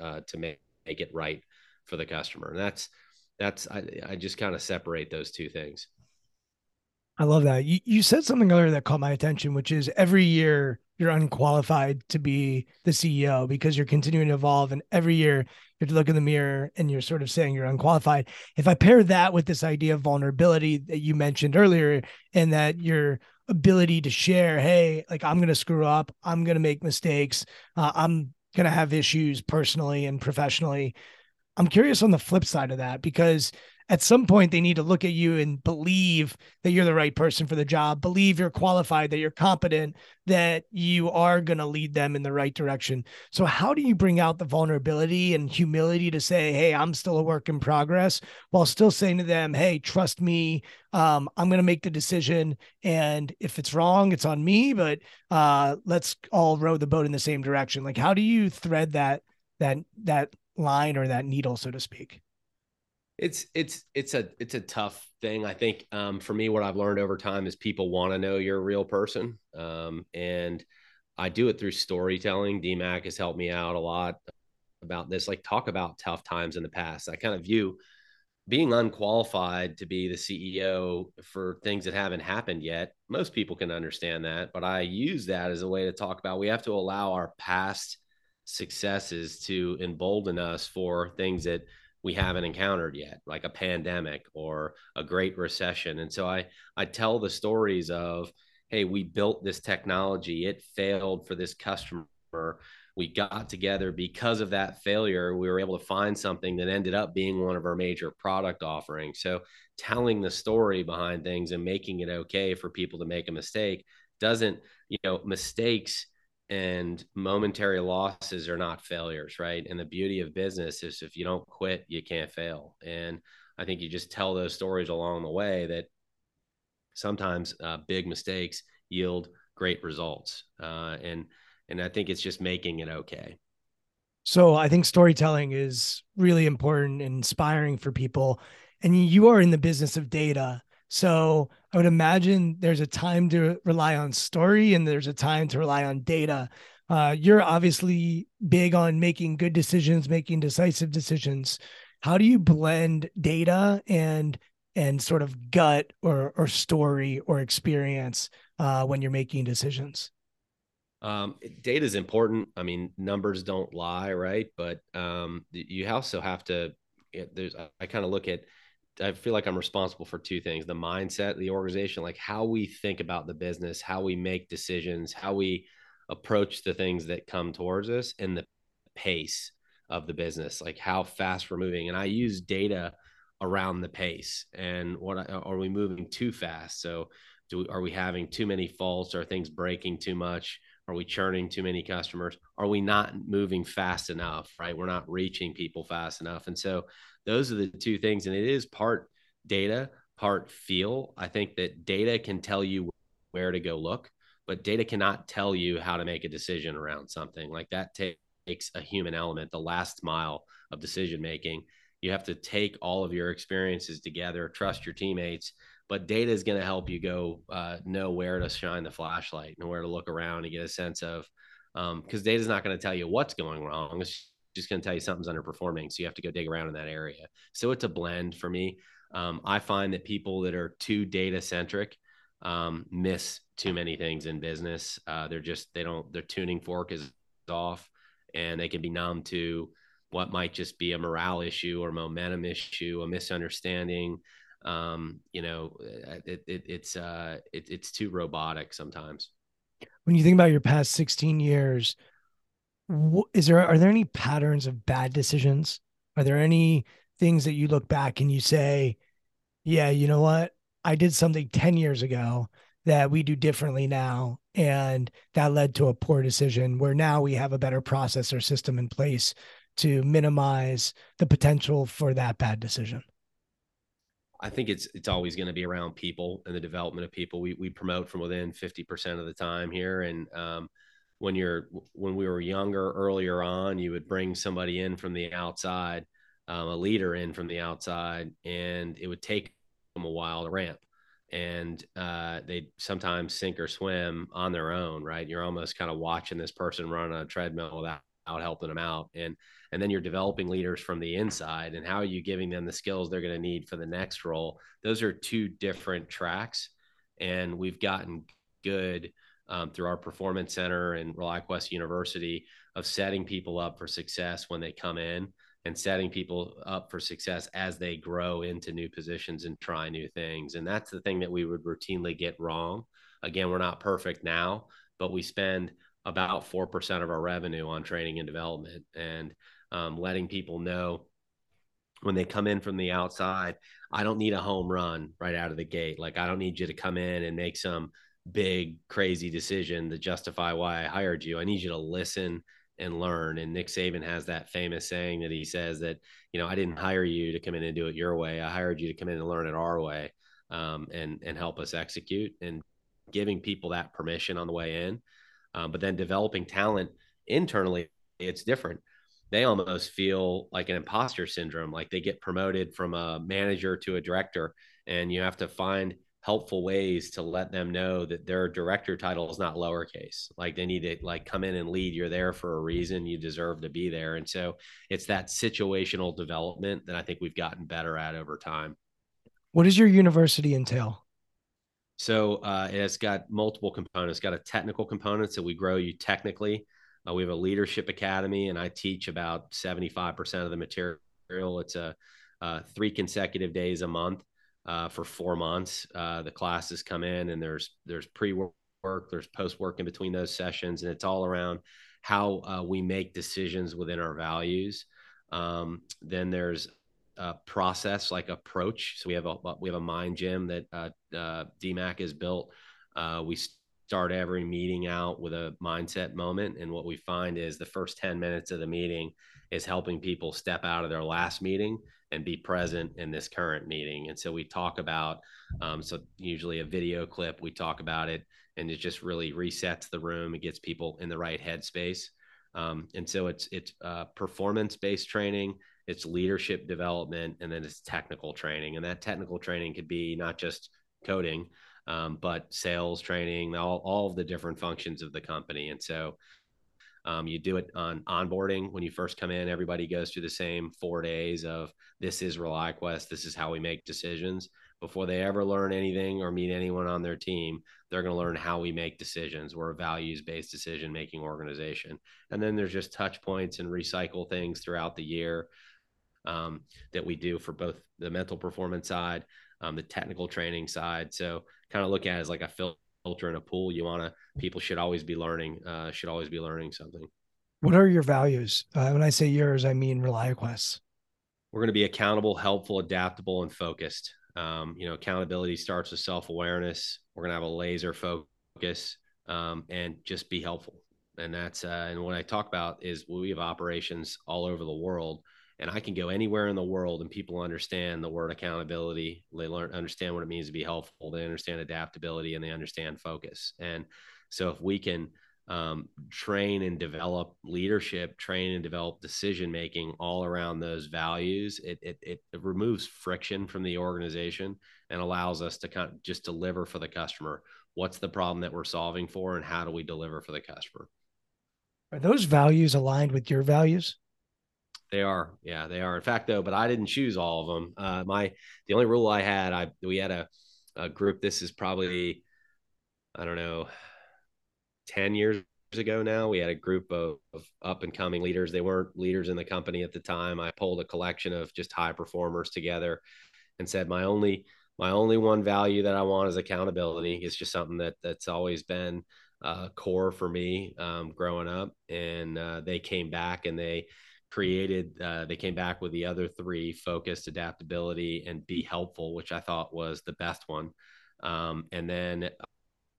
uh, to make, make it right for the customer. And that's that's I, I just kind of separate those two things. I love that. You you said something earlier that caught my attention, which is every year you're unqualified to be the CEO because you're continuing to evolve, and every year you have to look in the mirror and you're sort of saying you're unqualified. If I pair that with this idea of vulnerability that you mentioned earlier, and that you're ability to share hey like i'm going to screw up. I'm going to make mistakes. Uh, i'm going to have issues personally and professionally. I'm curious on the flip side of that because at some point they need to look at you and believe that you're the right person for the job believe you're qualified that you're competent that you are going to lead them in the right direction. So how do you bring out the vulnerability and humility to say hey i'm still a work in progress while still saying to them hey trust me um, i'm going to make the decision and if it's wrong it's on me but uh, let's all row the boat in the same direction. Like how do you thread that that that line or that needle so to speak it's it's it's a it's a tough thing. I think um, for me, what I've learned over time is people want to know you're a real person, um, and I do it through storytelling. DMAC has helped me out a lot about this. Like talk about tough times in the past. I kind of view being unqualified to be the CEO for things that haven't happened yet. Most people can understand that, but I use that as a way to talk about we have to allow our past successes to embolden us for things that we haven't encountered yet, like a pandemic or a great recession. And so I I tell the stories of, hey, we built this technology, it failed for this customer. We got together because of that failure. We were able to find something that ended up being one of our major product offerings. So, telling the story behind things and making it okay for people to make a mistake doesn't, you know, mistakes and momentary losses are not failures, right? And the beauty of business is if you don't quit, you can't fail. And I think you just tell those stories along the way that sometimes uh, big mistakes yield great results. Uh, and and I think it's just making it okay. So I think storytelling is really important and inspiring for people. And you are in the business of data. So I would imagine there's a time to rely on story and there's a time to rely on data. Uh, you're obviously big on making good decisions, making decisive decisions. How do you blend data and and sort of gut or or story or experience uh, when you're making decisions? Um, data is important. I mean, numbers don't lie, right? But um, you also have to. There's. I kind of look at. I feel like I'm responsible for two things: the mindset, the organization, like how we think about the business, how we make decisions, how we approach the things that come towards us, and the pace of the business, like how fast we're moving. And I use data around the pace and what are we moving too fast? So, do are we having too many faults? Are things breaking too much? Are we churning too many customers? Are we not moving fast enough? Right, we're not reaching people fast enough, and so those are the two things. And it is part data, part feel. I think that data can tell you where to go look, but data cannot tell you how to make a decision around something like that. Takes a human element, the last mile of decision making you have to take all of your experiences together, trust your teammates. But data is going to help you go uh, know where to shine the flashlight and where to look around and get a sense of because um, data is not going to tell you what's going wrong. It's just going to tell you something's underperforming. So you have to go dig around in that area. So it's a blend for me. Um, I find that people that are too data centric um, miss too many things in business. Uh, they're just they don't their tuning fork is off, and they can be numb to what might just be a morale issue or momentum issue, a misunderstanding. Um, you know, uh, it, it, it's uh, it, it's too robotic sometimes. When you think about your past 16 years, is there are there any patterns of bad decisions? Are there any things that you look back and you say, "Yeah, you know what? I did something 10 years ago that we do differently now and that led to a poor decision where now we have a better process or system in place to minimize the potential for that bad decision? I think it's it's always going to be around people and the development of people. We we promote from within fifty percent of the time here, and um, when you're when we were younger, earlier on, you would bring somebody in from the outside, um, a leader in from the outside, and it would take them a while to ramp, and uh, they sometimes sink or swim on their own. Right, you're almost kind of watching this person run on a treadmill without out helping them out and and then you're developing leaders from the inside and how are you giving them the skills they're going to need for the next role those are two different tracks and we've gotten good um, through our performance center and ReliaQuest University of setting people up for success when they come in and setting people up for success as they grow into new positions and try new things. And that's the thing that we would routinely get wrong. Again, we're not perfect now, but we spend about 4% of our revenue on training and development and um, letting people know when they come in from the outside, I don't need a home run right out of the gate. Like, I don't need you to come in and make some big, crazy decision to justify why I hired you. I need you to listen and learn. And Nick Saban has that famous saying that he says that, you know, I didn't hire you to come in and do it your way. I hired you to come in and learn it our way um, and, and help us execute and giving people that permission on the way in um, but then developing talent internally, it's different. They almost feel like an imposter syndrome, like they get promoted from a manager to a director, and you have to find helpful ways to let them know that their director title is not lowercase. Like they need to like come in and lead. You're there for a reason. You deserve to be there. And so it's that situational development that i think we've gotten better at over time. What does your university entail so uh, it's got multiple components. It's got a technical component, so we grow you technically. Uh, we have a leadership academy, and I teach about seventy-five percent of the material. It's a uh, three consecutive days a month uh, for four months. Uh, the classes come in, and there's there's pre-work, there's post-work in between those sessions, and it's all around how uh, we make decisions within our values. Um, then there's uh, process like approach. So we have a we have a mind gym that uh, uh, DMAC has built. Uh, we start every meeting out with a mindset moment, and what we find is the first ten minutes of the meeting is helping people step out of their last meeting and be present in this current meeting. And so we talk about um, so usually a video clip. We talk about it, and it just really resets the room. It gets people in the right headspace. Um, and so it's it's uh, performance based training it's leadership development and then it's technical training and that technical training could be not just coding, um, but sales, training, all all of the different functions of the company. And so um, you do it on onboarding when you first come in. Everybody goes through the same four days of this is ReliaQuest, This is how we make decisions. Before they ever learn anything or meet anyone on their team, they're going to learn how we make decisions. We're a values based decision making organization. And then there's just touch points and recycle things throughout the year um, that we do for both the mental performance side, um, the technical training side. So kind of look at it as like a filter in a pool. You want to people should always be learning. Uh, should always be learning something. What are your values? Uh, when I say yours, I mean ReliaQuest. We're going to be accountable, helpful, adaptable, and focused. Um, you know, accountability starts with self awareness. We're going to have a laser focus um, and just be helpful. And that's uh, and what I talk about is we have operations all over the world and I can go anywhere in the world and people understand the word accountability. They learn understand what it means to be helpful. They understand adaptability and they understand focus. And so if we can um, train and develop leadership, train and develop decision making all around those values, it, it, it removes friction from the organization and allows us to kind of just deliver for the customer. What's the problem that we're solving for, and how do we deliver for the customer? Are those values aligned with your values? They are, yeah, they are. In fact, though, but I didn't choose all of them. Uh, my the only rule I had, I we had a, a group. This is probably, I don't know, ten years ago now. We had a group of, of up and coming leaders. They weren't leaders in the company at the time. I pulled a collection of just high performers together, and said my only my only one value that I want is accountability. It's just something that that's always been uh, core for me um, growing up. And uh, they came back and they created uh, they came back with the other three focused adaptability and be helpful which i thought was the best one. Um, and then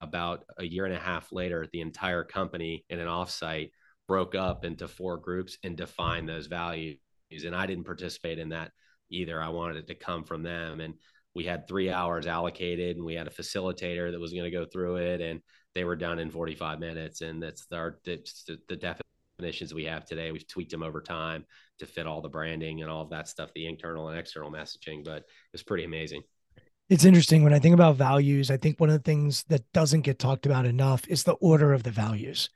about a year and a half later the entire company in an offsite broke up into four groups and defined those values and i didn't participate in that either. I wanted it to come from them and we had three hours allocated and we had a facilitator that was going to go through it and they were done in 45 minutes and that's our the, the definition definitions we have today. We've tweaked them over time to fit all the branding and all of that stuff, the internal and external messaging, but it's pretty amazing. It's interesting when I think about values. I think one of the things that doesn't get talked about enough is the order of the values.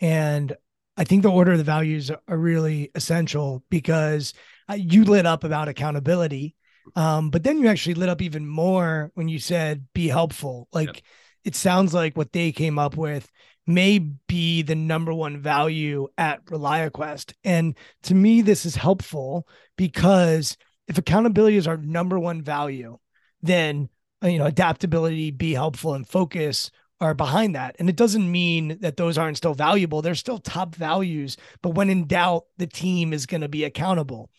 And I think the order of the values are really essential because uh, you lit up about accountability. Um, but then you actually lit up even more when you said be helpful. Like yep. it sounds like what they came up with may be the number one value at ReliaQuest. And to me, this is helpful because if accountability is our number one value, then you know adaptability, be helpful, and focus are behind that. And it doesn't mean that those aren't still valuable. They're still top values. But when in doubt, the team is going to be accountable.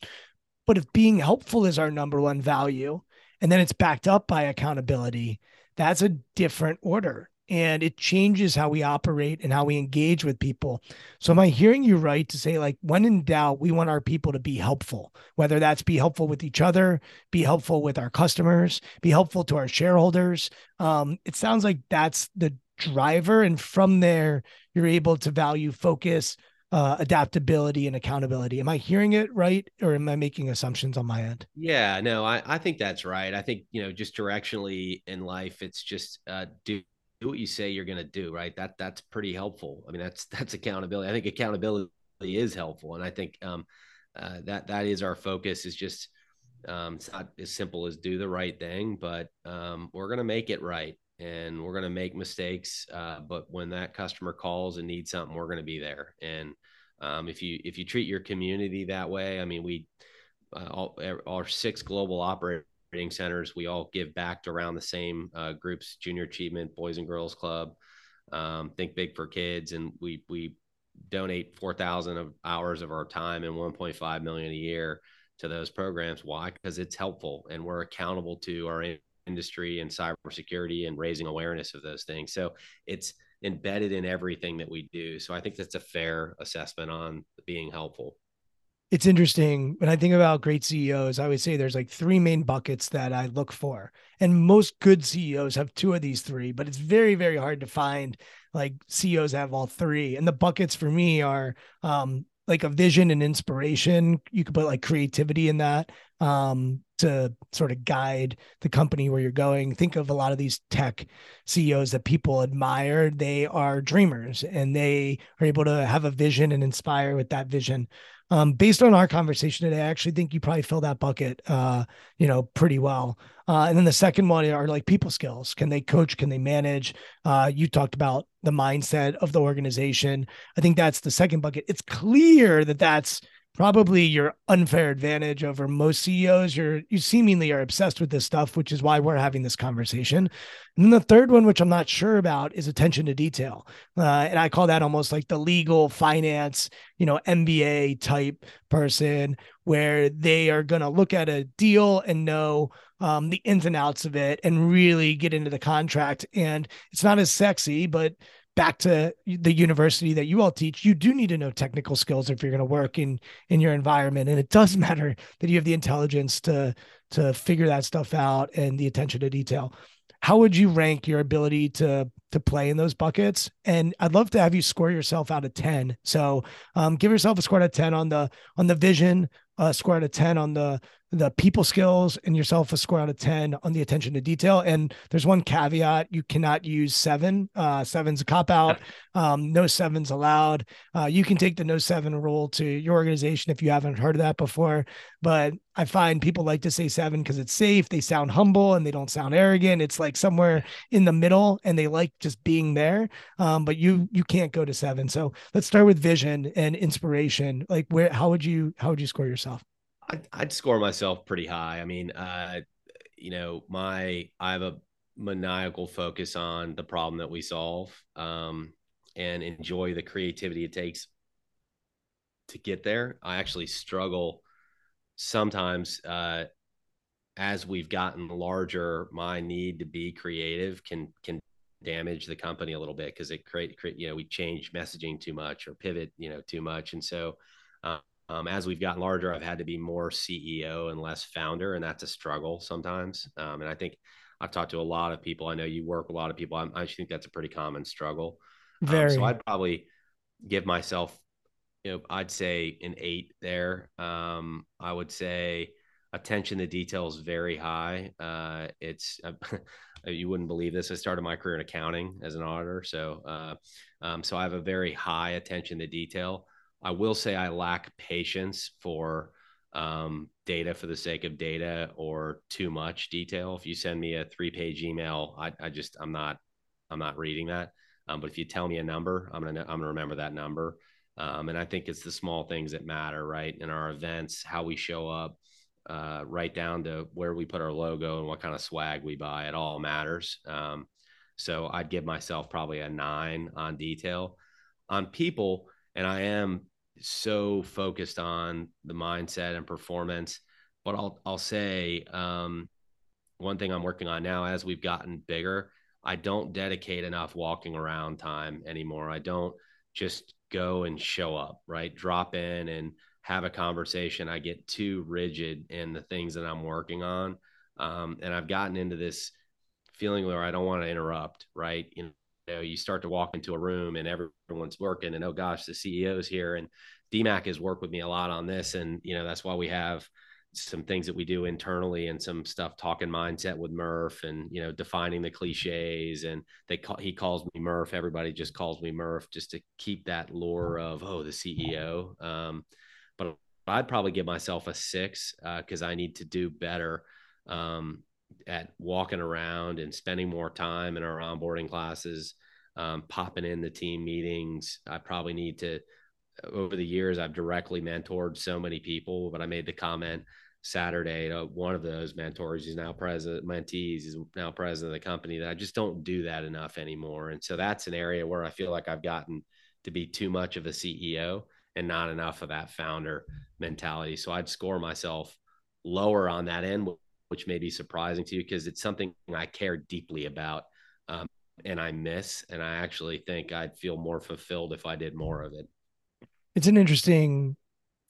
But if being helpful is our number one value, and then it's backed up by accountability, that's a different order and it changes how we operate and how we engage with people. So, am I hearing you right to say, like, when in doubt, we want our people to be helpful, whether that's be helpful with each other, be helpful with our customers, be helpful to our shareholders? Um, it sounds like that's the driver. And from there, you're able to value focus, uh, adaptability, and accountability. Am I hearing it right? Or am I making assumptions on my end? Yeah, no, I, I think that's right. I think, you know, just directionally in life, it's just uh, do do what you say you're going to do right? That that's pretty helpful. I mean that's that's accountability. I think accountability is helpful and i think um, uh, that that is our focus is just um, it's not as simple as do the right thing but um, we're going to make it right and we're going to make mistakes uh, but when that customer calls and needs something we're going to be there. And um, if you if you treat your community that way i mean we uh, all, our six global operators training centers. We all give back to around the same uh, groups: Junior Achievement, Boys and Girls Club, um, Think Big for Kids, and we we donate four thousand of hours of our time and one point five million a year to those programs. Why? Because it's helpful, and we're accountable to our industry and cybersecurity and raising awareness of those things. So it's embedded in everything that we do. So I think that's a fair assessment on being helpful it's interesting when I think about great CEOs. I always say there's like three main buckets that I look for, and most good CEOs have two of these three. But it's very, very hard to find like CEOs have all three. And the buckets for me are um, like a vision and inspiration. You could put like creativity in that. Um, to sort of guide the company where you're going. Think of a lot of these tech CEOs that people admire. They are dreamers and they are able to have a vision and inspire with that vision. Um, based on our conversation today, I actually think you probably fill that bucket, uh, you know, pretty well. Uh, and then the second one are like people skills. Can they coach? Can they manage? Uh, you talked about the mindset of the organization. I think that's the second bucket. It's clear that that's probably your unfair advantage over most CEOs. You're you seemingly are obsessed with this stuff, which is why we're having this conversation. And then the third one, which I'm not sure about, is attention to detail, uh, and I call that almost like the legal finance, you know, MBA type person, where they are going to look at a deal and know um, the ins and outs of it and really get into the contract. And it's not as sexy, but back to the university that you all teach, you do need to know technical skills if you're going to work in in your environment, and it does matter that you have the intelligence to to figure that stuff out and the attention to detail. How would you rank your ability to to play in those buckets? And I'd love to have you score yourself out of ten. So um, give yourself a score out of ten on the on the vision, a score out of ten on the the people skills and yourself a score out of 10 on the attention to detail. And there's one caveat you cannot use seven. Uh, seven's a cop out. Um, no sevens allowed. Uh, you can take the no seven rule to your organization if you haven't heard of that before. But I find people like to say seven because it's safe. They sound humble and they don't sound arrogant. It's like somewhere in the middle and they like just being there. Um, but you you can't go to seven. So let's start with vision and inspiration. Like where how would you how would you score yourself? I'd, I'd score myself pretty high. I mean, uh, you know, my I have a maniacal focus on the problem that we solve, um, and enjoy the creativity it takes to get there. I actually struggle sometimes uh, as we've gotten larger. My need to be creative can can damage the company a little bit because it create, create you know we change messaging too much or pivot you know too much, and so. Um, as we've gotten larger, I've had to be more CEO and less founder, and that's a struggle sometimes. Um, and I think I've talked to a lot of people. I know you work with a lot of people. I'm, i think that's a pretty common struggle. Very. Um, so I'd probably give myself, you know, I'd say an eight there. Um, I would say attention to detail is very high. Uh, it's uh, you wouldn't believe this. I started my career in accounting as an auditor, so uh, um, so I have a very high attention to detail. I will say I lack patience for um, data for the sake of data or too much detail. If you send me a three page email, I, I just I'm not I'm not reading that. Um, but if you tell me a number, I'm gonna I'm gonna remember that number. Um, and I think it's the small things that matter, right? In our events, how we show up, uh, right down to where we put our logo and what kind of swag we buy. It all matters. Um, so I'd give myself probably a nine on detail. On people, and I am so focused on the mindset and performance. But I'll I'll say um, one thing I'm working on now as we've gotten bigger. I don't dedicate enough walking around time anymore. I don't just go and show up, right? Drop in and have a conversation. I get too rigid in the things that I'm working on. Um, and I've gotten into this feeling where I don't want to interrupt, right? You know, you start to walk into a room and everyone's working and oh gosh, the CEO's here. And DMAC has worked with me a lot on this. And, you know, that's why we have some things that we do internally and some stuff talking mindset with Murph and, you know, defining the cliches. And they call, he calls me Murph. Everybody just calls me Murph just to keep that lore of, oh, the CEO. Um, but I'd probably give myself a six because uh, I need to do better um, at walking around and spending more time in our onboarding classes, um, popping in the team meetings. I probably need to over the years, I've directly mentored so many people, but I made the comment Saturday to one of those mentors. He's now president, mentees. He's now president of the company. That I just don't do that enough anymore. And so that's an area where I feel like I've gotten to be too much of a CEO and not enough of that founder mentality. So I'd score myself lower on that end, which may be surprising to you because it's something I care deeply about. Um, and I miss, and I actually think I'd feel more fulfilled if I did more of it it's an interesting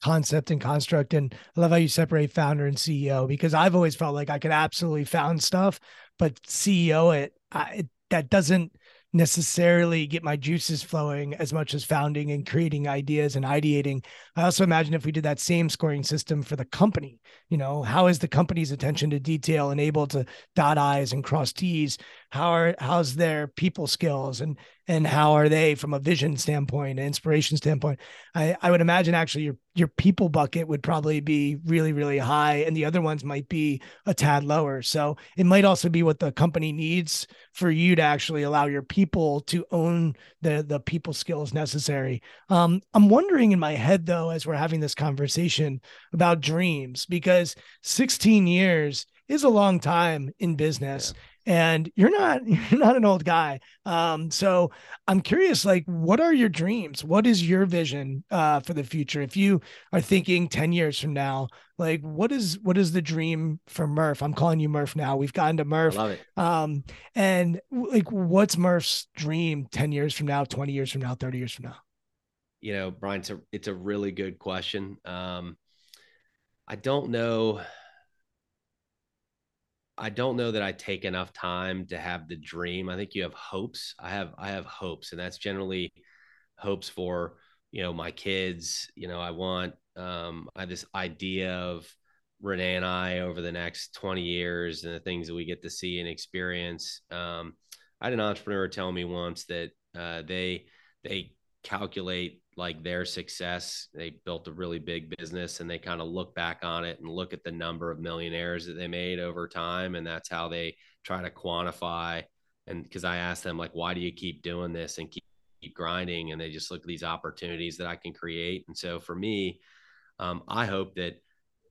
concept and construct. And I love how you separate founder and CEO because I've always felt like I could absolutely found stuff, but CEO it, I, it that doesn't necessarily get my juices flowing as much as founding and creating ideas and ideating. I also imagine if we did that same scoring system for the company, you know, how is the company's attention to detail and able to dot I's and cross T's? How are how's their people skills and and how are they from a vision standpoint, an inspiration standpoint? I, I would imagine actually your your people bucket would probably be really, really high, and the other ones might be a tad lower. So it might also be what the company needs for you to actually allow your people to own the the people skills necessary. Um, I'm wondering in my head though, as we're having this conversation about dreams, because 16 years is a long time in business. Yeah and you're not you're not an old guy. Um so i'm curious like what are your dreams? What is your vision uh for the future? If you are thinking 10 years from now like what is what is the dream for murph? I'm calling you murph now. We've gotten to murph. love it. um and like what's murph's dream 10 years from now 20 years from now 30 years from now? You know brian it's a, it's a really good question. Um i don't know I don't know that I take enough time to have the dream. I think you have hopes. I have I have hopes, and that's generally hopes for you know my kids. You know, I want um, I have this idea of Renee and I over the next 20 years and the things that we get to see and experience. Um, I had an entrepreneur tell me once that uh, they they calculate like their success. They built a really big business and they kind of look back on it and look at the number of millionaires that they made over time. And that's how they try to quantify. And because I asked them, like, why do you keep doing this and keep, keep grinding? And they just look at these opportunities that I can create. And so for me, um, I hope that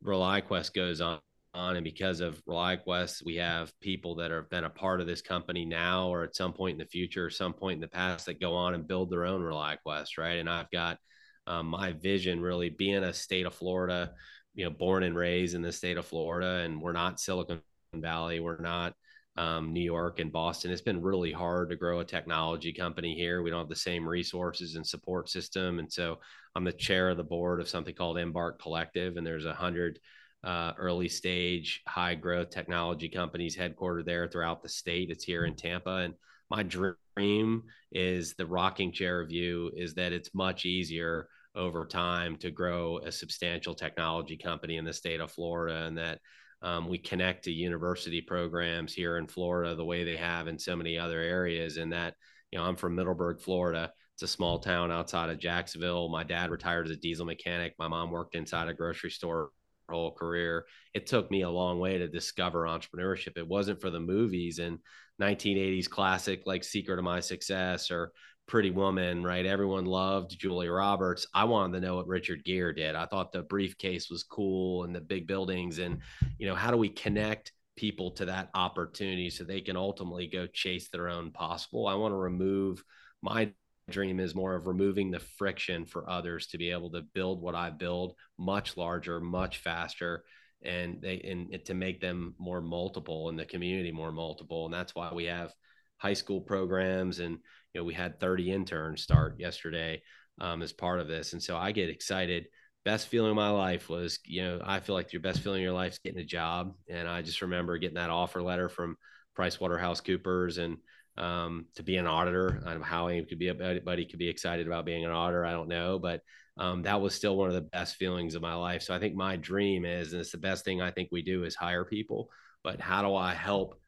ReliaQuest goes on on and because of ReliaQuest, we have people that have been a part of this company now or at some point in the future or some point in the past that go on and build their own ReliaQuest, right? And I've got um, my vision really being a state of Florida, you know, born and raised in the state of Florida, and we're not Silicon Valley, we're not um, New York and Boston. It's been really hard to grow a technology company here. We don't have the same resources and support system, and so I'm the chair of the board of something called Embark Collective, and there's a hundred uh, early stage, high growth technology companies headquartered there throughout the state. It's here in Tampa. And my dream is the rocking chair view is that it's much easier over time to grow a substantial technology company in the state of Florida and that um, we connect to university programs here in Florida the way they have in so many other areas. And that, you know, I'm from Middleburg, Florida. It's a small town outside of Jacksonville. My dad retired as a diesel mechanic. My mom worked inside a grocery store whole career. It took me a long way to discover entrepreneurship. It wasn't for the movies and 1980s classic like Secret of My Success or Pretty Woman, right? Everyone loved Julia Roberts. I wanted to know what Richard Gere did. I thought the briefcase was cool and the big buildings and you know, how do we connect people to that opportunity so they can ultimately go chase their own possible? I want to remove my dream is more of removing the friction for others to be able to build what I build much larger, much faster, and they and it, to make them more multiple and the community more multiple. And that's why we have high school programs, and you know we had 30 interns start yesterday um, as part of this. And so I get excited. Best feeling of my life was, you know, I feel like your best feeling of your life is getting a job. And I just remember getting that offer letter from PricewaterhouseCoopers and um, to be an auditor. I don't know how anybody could be anybody could be excited about being an auditor. I don't know, but um, that was still one of the best feelings of my life. So I think my dream is, and it's the best thing I think we do is hire people. But how do I help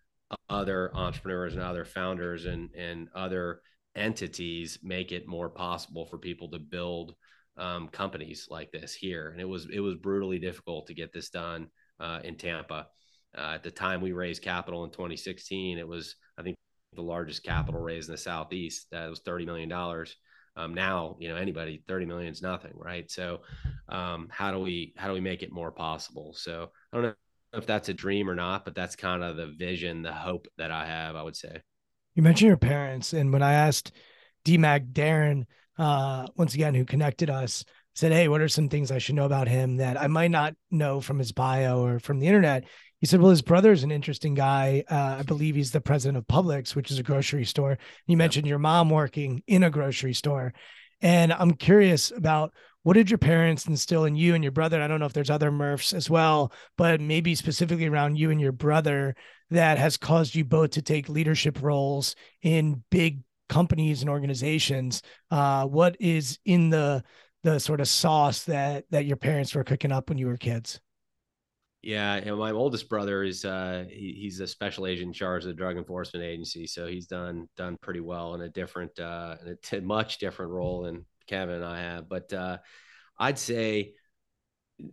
other entrepreneurs and other founders and and other entities make it more possible for people to build um, companies like this here? And it was it was brutally difficult to get this done uh, in Tampa. Uh, at the time we raised capital in 2016, it was I think the largest capital raise in the southeast. That was thirty million dollars. Um, now, you know, anybody thirty million is nothing, right? So, um, how do we how do we make it more possible? So, I don't know if that's a dream or not, but that's kind of the vision, the hope that I have. I would say. You mentioned your parents, and when I asked DMAC Darren, uh, once again, who connected us, said, "Hey, what are some things I should know about him that I might not know from his bio or from the internet?" He said, "Well, his brother's an interesting guy. Uh, I believe he's the president of Publix, which is a grocery store. You mentioned your mom working in a grocery store, and I'm curious about what did your parents instill in you and your brother? I don't know if there's other Murphs as well, but maybe specifically around you and your brother that has caused you both to take leadership roles in big companies and organizations. Uh, what is in the the sort of sauce that that your parents were cooking up when you were kids? Yeah, and my oldest brother is uh, he, he's a special agent in charge of the Drug Enforcement Agency, so he's done done pretty well in a different, uh, in a t- much different role than Kevin and I have. But uh, I'd say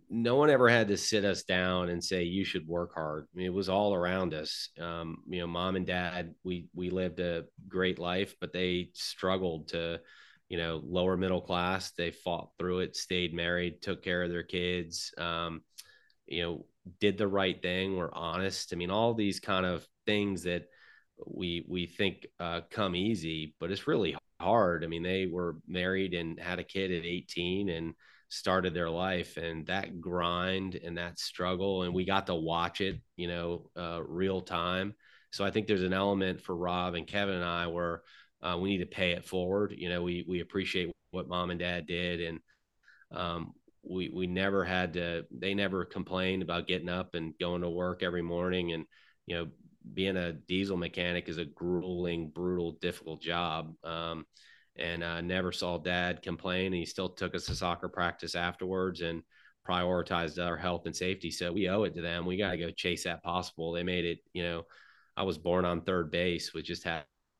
no one ever had to sit us down and say you should work hard. I mean, it was all around us. Um, you know, mom and dad, we we lived a great life, but they struggled to, you know, lower middle class. They fought through it, stayed married, took care of their kids. Um, you know, did the right thing, were honest. I mean, all these kind of things that we we think uh, come easy, but it's really hard. I mean, they were married and had a kid at 18 and started their life, and that grind and that struggle, and we got to watch it, you know, uh, real time. So I think there's an element for Rob and Kevin and I where uh, we need to pay it forward. You know, we we appreciate what mom and dad did, and um, we we never had to they never complained about getting up and going to work every morning. And you know being a diesel mechanic is a grueling brutal difficult job. Um, and I never saw dad complain. He still took us to soccer practice afterwards and prioritized our health and safety. So we owe it to them. We got to go chase that possible. They made it you know i was born on third base with just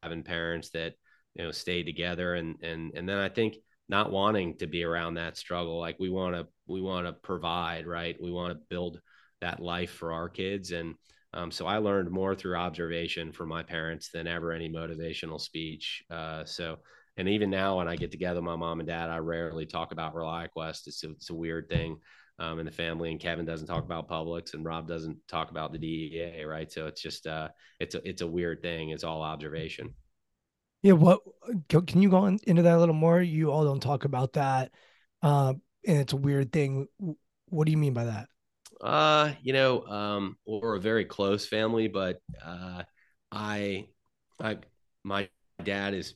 having parents that you know stayed together. And and and then i think not wanting to be around that struggle. Like we want to we want to provide right? We want to build that life for our kids. And um, so i learned more through observation from my parents than ever any motivational speech. Uh, so and even now when i get together my mom and dad i rarely talk about ReliaQuest it's a, it's a weird thing. Um, in the family and kevin doesn't talk about publix and rob doesn't talk about the dea right? So it's just uh, it's a it's a weird thing. It's all observation yeah, what can you go on, into that a little more? You all don't talk about that, uh, and it's a weird thing. What do you mean by that? Uh, you know, um, we're a very close family, but uh, I, I, my dad is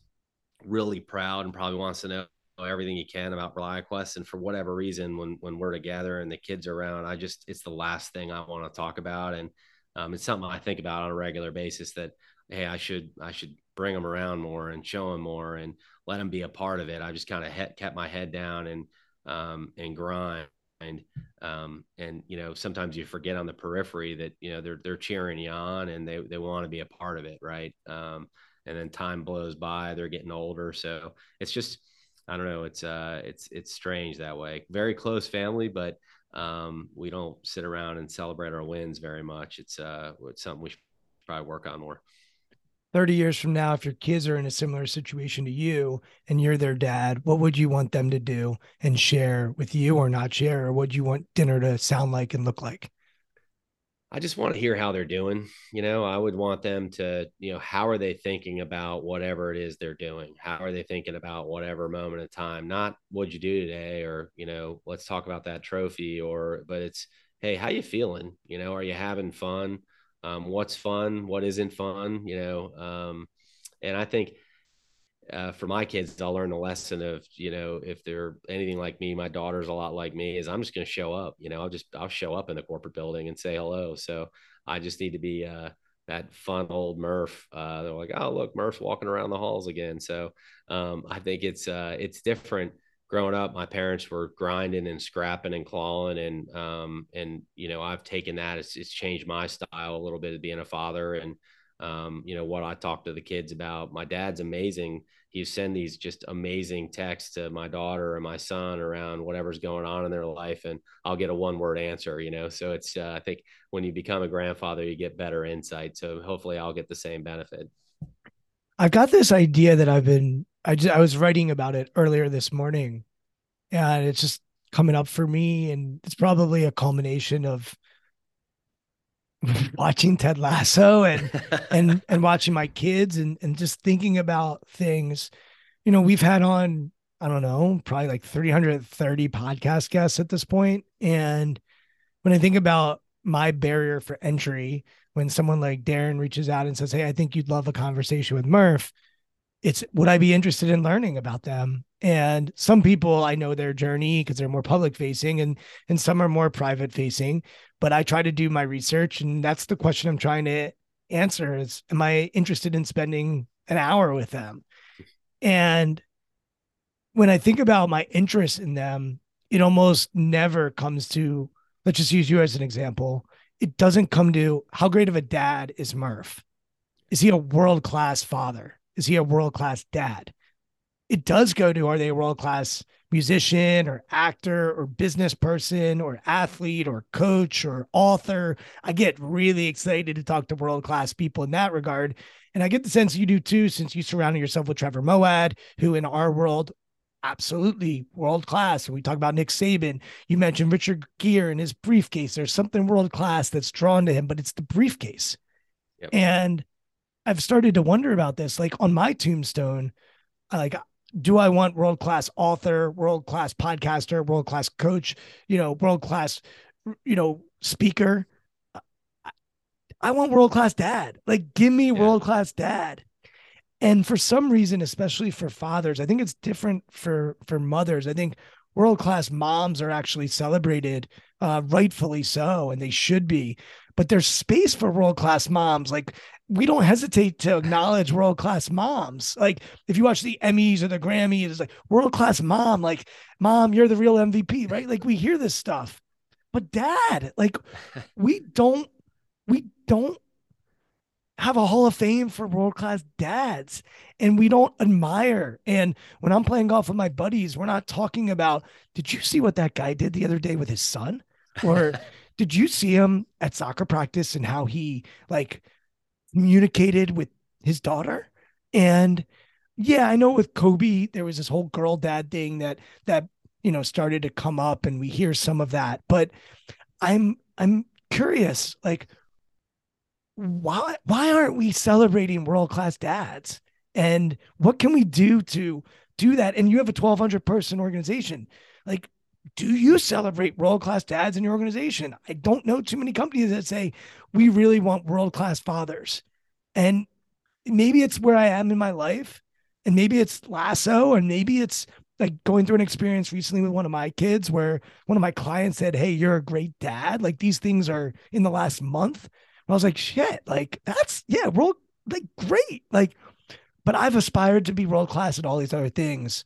really proud and probably wants to know everything he can about ReliaQuest. And for whatever reason, when when we're together and the kids are around, I just it's the last thing I want to talk about, and um, it's something I think about on a regular basis. That hey, I should I should bring them around more and show them more and let them be a part of it. I just kind of he- kept my head down and um, and grind. Um, and you know, sometimes you forget on the periphery that you know they're they're cheering you on and they they want to be a part of it, right? Um, and then time blows by, they're getting older, so it's just I don't know, it's uh it's it's strange that way. Very close family, but um, we don't sit around and celebrate our wins very much. It's uh it's something we should probably work on more. 30 years from now, if your kids are in a similar situation to you and you're their dad, what would you want them to do and share with you or not share? Or what do you want dinner to sound like and look like? I just want to hear how they're doing. You know, I would want them to, you know, how are they thinking about whatever it is they're doing? How are they thinking about whatever moment of time? Not what'd you do today or, you know, let's talk about that trophy or, but it's, hey, how you feeling? You know, are you having fun? Um, what's fun, what isn't fun, you know. Um, and I think uh, for my kids, I'll learn the lesson of, you know, if they're anything like me, my daughter's a lot like me, is I'm just going to show up, you know, I'll just, I'll show up in the corporate building and say hello. So I just need to be uh, that fun old Murph. Uh, they're like, oh, look, Murph's walking around the halls again. So um, I think it's, uh, it's different growing up, my parents were grinding and scrapping and clawing, and um, and you know, I've taken that. It's, it's changed my style a little bit of being a father, and um, you know what I talk to the kids about. My dad's amazing. He send these just amazing texts to my daughter and my son around whatever's going on in their life, and I'll get a one word answer. You know, so it's uh, I think when you become a grandfather, you get better insight. So hopefully, I'll get the same benefit. I've got this idea that I've been I just I was writing about it earlier this morning, and it's just coming up for me, and it's probably a culmination of watching Ted Lasso and and and watching my kids and and just thinking about things. You know, we've had on I don't know, probably like 330 podcast guests at this point, and when I think about my barrier for entry, when someone like Darren reaches out and says, "Hey, I think you'd love a conversation with Murph," it's would I be interested in learning about them? And some people I know their journey because they're more public facing and and some are more private facing, but I try to do my research and that's the question I'm trying to answer is am I interested in spending an hour with them? And when I think about my interest in them, it almost never comes to, let's just use you as an example. It doesn't come to how great of a dad is Murph? Is he a world class father? Is he a world class dad? It does go to are they a world class musician or actor or business person or athlete or coach or author? I get really excited to talk to world class people in that regard. And I get the sense you do too, since you surrounded yourself with Trevor Moawad, who in our world absolutely world class. We talk about Nick Saban. You mentioned Richard Gere and his briefcase. There's something world class that's drawn to him, but it's the briefcase. Yep. And I've started to wonder about this. Like on my tombstone, like, do I want world class author, world class podcaster, world class coach, you know, world class, you know, speaker? I want world class dad. Like, give me yeah. world class dad. And for some reason, especially for fathers, I think it's different for for mothers. I think world class moms are actually celebrated, uh, rightfully so, and they should be. But there's space for world class moms. Like we don't hesitate to acknowledge world class moms. Like if you watch the Emmys or the Grammys, it's like world class mom. Like mom, you're the real MVP, right? Like we hear this stuff, but dad, like we don't we don't have a hall of fame for world class dads and we don't admire. And when I'm playing golf with my buddies, we're not talking about, did you see what that guy did the other day with his son? Or did you see him at soccer practice and how he like communicated with his daughter? And yeah, I know with Kobe, there was this whole girl dad thing that, that, you know, started to come up and we hear some of that, but I'm, I'm curious, like, why why aren't we celebrating world class dads? And what can we do to do that? And you have a 1200 person organization. Like, do you celebrate world class dads in your organization? I don't know too many companies that say we really want world class fathers. And maybe it's where I am in my life. And maybe it's lasso, and maybe it's like going through an experience recently with one of my kids where one of my clients said, Hey, you're a great dad. Like these things are in the last month. I was like, shit, like that's yeah, world like great. Like, but I've aspired to be world class at all these other things.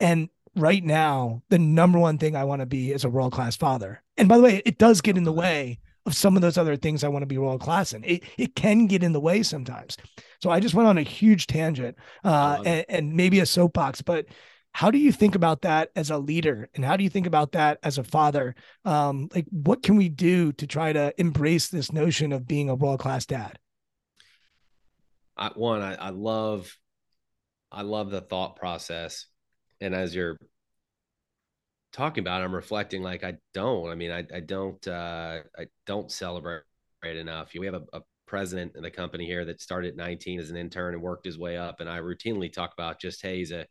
And right now, the number one thing I want to be is a world class father. And by the way, it does get in the way of some of those other things I want to be world class in. It it can get in the way sometimes. So I just went on a huge tangent uh, and, and maybe a soapbox, but how do you think about that as a leader? And how do you think about that as a father? Um, like what can we do to try to embrace this notion of being a world-class dad? I, one I, I love i love the thought process. And as you're talking about it, i'm reflecting like i don't i mean i, I don't uh, i don't celebrate enough. We have a, a president in the company here that started at 19 as an intern and worked his way up. And i routinely talk about just hey he's a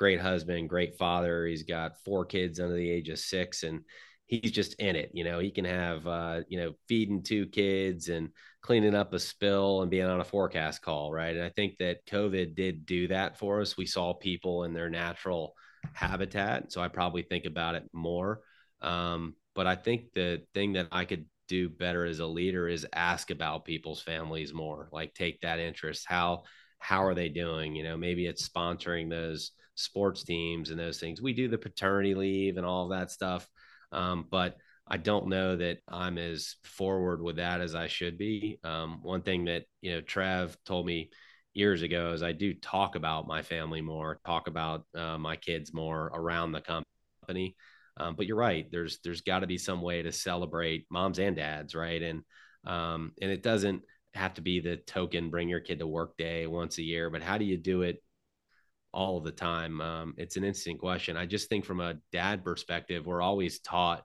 great husband, great father. He's got four kids under the age of six, and he's just in it. You know, he can have, uh, you know, feeding two kids and cleaning up a spill and being on a forecast call, right? And I think that COVID did do that for us. We saw people in their natural habitat. So I probably think about it more. Um, but I think the thing that I could do better as a leader is ask about people's families more, like take that interest. How, how are they doing? You know, maybe it's sponsoring those sports teams and those things. We do the paternity leave and all that stuff. Um, but I don't know that I'm as forward with that as I should be. Um, one thing that, you know, Trev told me years ago is I do talk about my family more, talk about uh, my kids more around the company. Um, but you're right. There's, there's gotta be some way to celebrate moms and dads. Right. And, um, and it doesn't have to be the token, bring your kid to work day once a year, but how do you do it all the time? Um, it's an interesting question. I just think from a dad perspective, we're always taught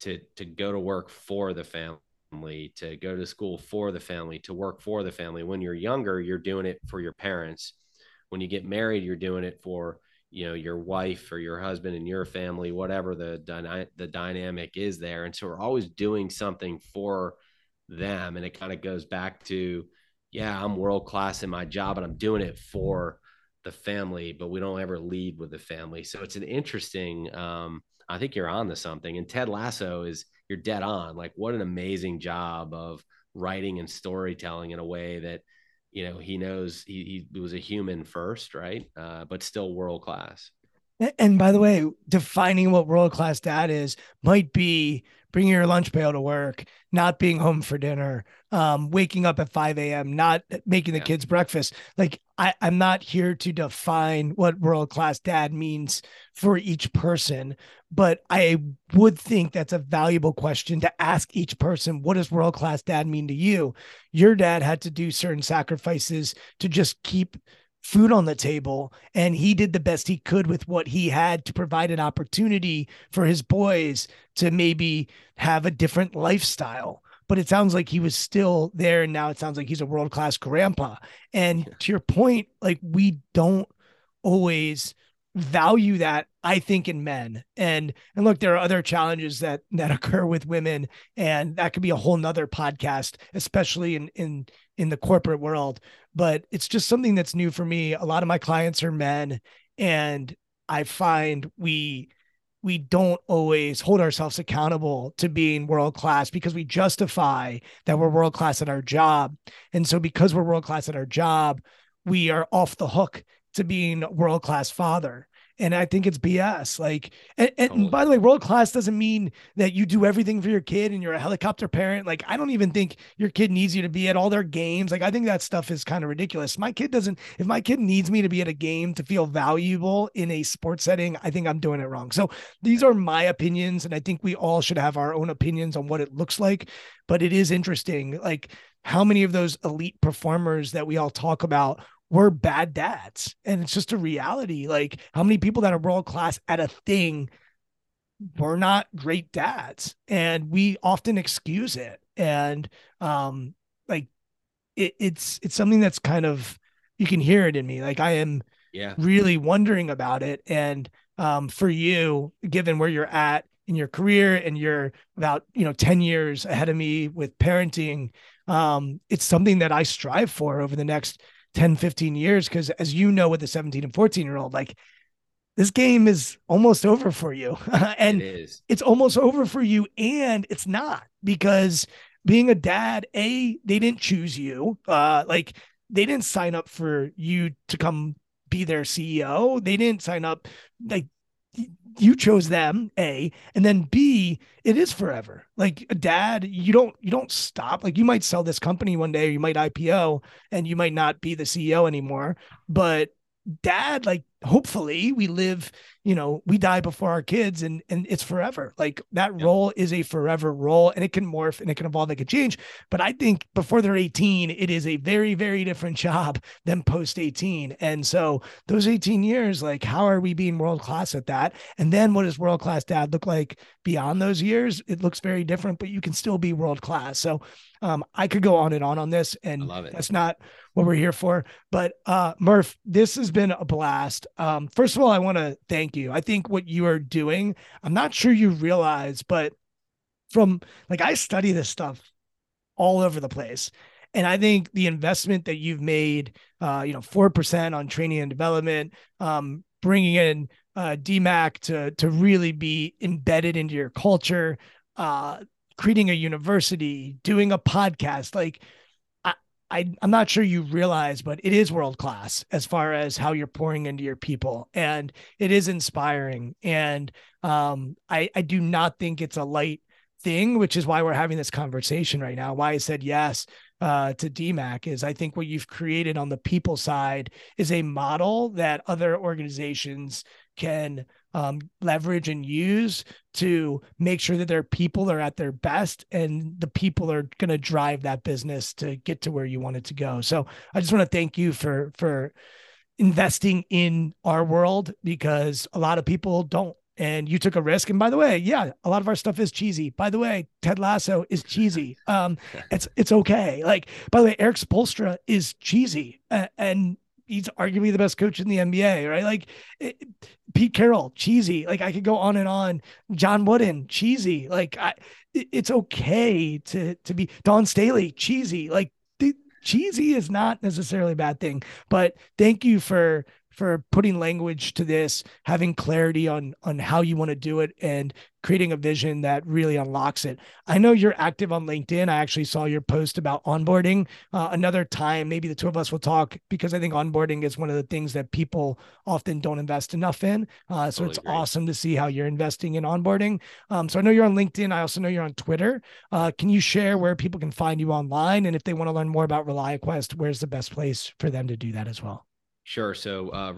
to to go to work for the family, to go to school for the family, to work for the family. When you're younger, you're doing it for your parents. When you get married, you're doing it for you know your wife or your husband and your family, whatever the dyna- the dynamic is there. And so we're always doing something for them, and it kind of goes back to yeah, I'm world class in my job, and I'm doing it for the family, but we don't ever lead with the family. So it's an interesting. Um, I think you're on to something. And Ted Lasso is you're dead on. Like what an amazing job of writing and storytelling in a way that you know, he knows he, he was a human first, right? Uh, but still world class. And by the way, defining what world class dad is might be bringing your lunch pail to work, not being home for dinner, um, waking up at 5 a.m., not making the yeah. kids breakfast. Like, I, I'm not here to define what world class dad means for each person, but I would think that's a valuable question to ask each person. What does world class dad mean to you? Your dad had to do certain sacrifices to just keep food on the table and he did the best he could with what he had to provide an opportunity for his boys to maybe have a different lifestyle. But it sounds like he was still there and now it sounds like he's a world class grandpa. And to your point like we don't always value that i think in men. And and look there are other challenges that that occur with women and that could be a whole nother podcast especially in in in the corporate world but it's just something that's new for me a lot of my clients are men and i find we we don't always hold ourselves accountable to being world class because we justify that we're world class at our job and so because we're world class at our job we are off the hook to being world class father. And I think it's BS. Like, and, and totally. by the way, world class doesn't mean that you do everything for your kid and you're a helicopter parent. Like, I don't even think your kid needs you to be at all their games. Like, I think that stuff is kind of ridiculous. My kid doesn't, if my kid needs me to be at a game to feel valuable in a sports setting, I think I'm doing it wrong. So these are my opinions. And I think we all should have our own opinions on what it looks like. But it is interesting. Like, how many of those elite performers that we all talk about we're bad dads. And it's just a reality. Like how many people that are world class at a thing we're not great dads. And we often excuse it. And um like it, it's it's something that's kind of you can hear it in me. Like I am yeah really wondering about it. And um for you, given where you're at in your career and you're about you know 10 years ahead of me with parenting um it's something that i strive for over the next 10, 15 years. Cause as you know, with the 17 and 14 year old, like this game is almost over for you. and it it's almost over for you. And it's not because being a dad, A, they didn't choose you. Uh, like they didn't sign up for you to come be their CEO. They didn't sign up like you chose them a and then b it is forever. Like dad you don't you don't stop. Like you might sell this company one day or you might ipo and you might not be the ceo anymore but dad like hopefully we live you know we die before our kids and and it's forever. Like that yeah. role is a forever role and it can morph and it can evolve it can change. But i think before they're 18 it is a very very different job than post 18 and so those 18 years like how are we being world class at that? And then what does world class dad look like beyond those years? It looks very different but you can still be world class. So um, I could go on and on on this, and that's not what we're here for. But uh, Murph, this has been a blast. Um, first of all, I want to thank you. I think what you are doing, I'm not sure you realize, but from like I study this stuff all over the place. And I think the investment that you've made, uh, you know, 4% on training and development, um, bringing in uh, DMAC to, to really be embedded into your culture, uh, creating a university, doing a podcast, like I, I'm not sure you realize, but it is world class as far as how you're pouring into your people, and it is inspiring. And um, I, I do not think it's a light thing, which is why we're having this conversation right now. Why I said yes uh, to DMAC is I think what you've created on the people side is a model that other organizations can um, leverage and use to make sure that their people are at their best and the people are going to drive that business to get to where you want it to go. So I just want to thank you for for investing in our world because a lot of people don't and you took a risk. And by the way, yeah, a lot of our stuff is cheesy. By the way, Ted Lasso is cheesy. Um, it's it's okay. Like by the way, Erik Spoelstra is cheesy, and he's arguably the best coach in the NBA, right? Like it, Pete Carroll, cheesy. Like I could go on and on. John Wooden, cheesy. Like I, it, it's okay to to be Dawn Staley, cheesy. Like the, cheesy is not necessarily a bad thing. But thank you for for putting language to this, having clarity on on how you want to do it, and creating a vision that really unlocks it. I know you're active on LinkedIn. I actually saw your post about onboarding. Uh, another time, maybe the two of us will talk because I think onboarding is one of the things that people often don't invest enough in. Uh, so totally it's agree. awesome to see how you're investing in onboarding. Um, so I know you're on LinkedIn. I also know you're on Twitter. Uh, can you share where people can find you online? And if they want to learn more about ReliaQuest, where's the best place for them to do that as well? Sure. So uh,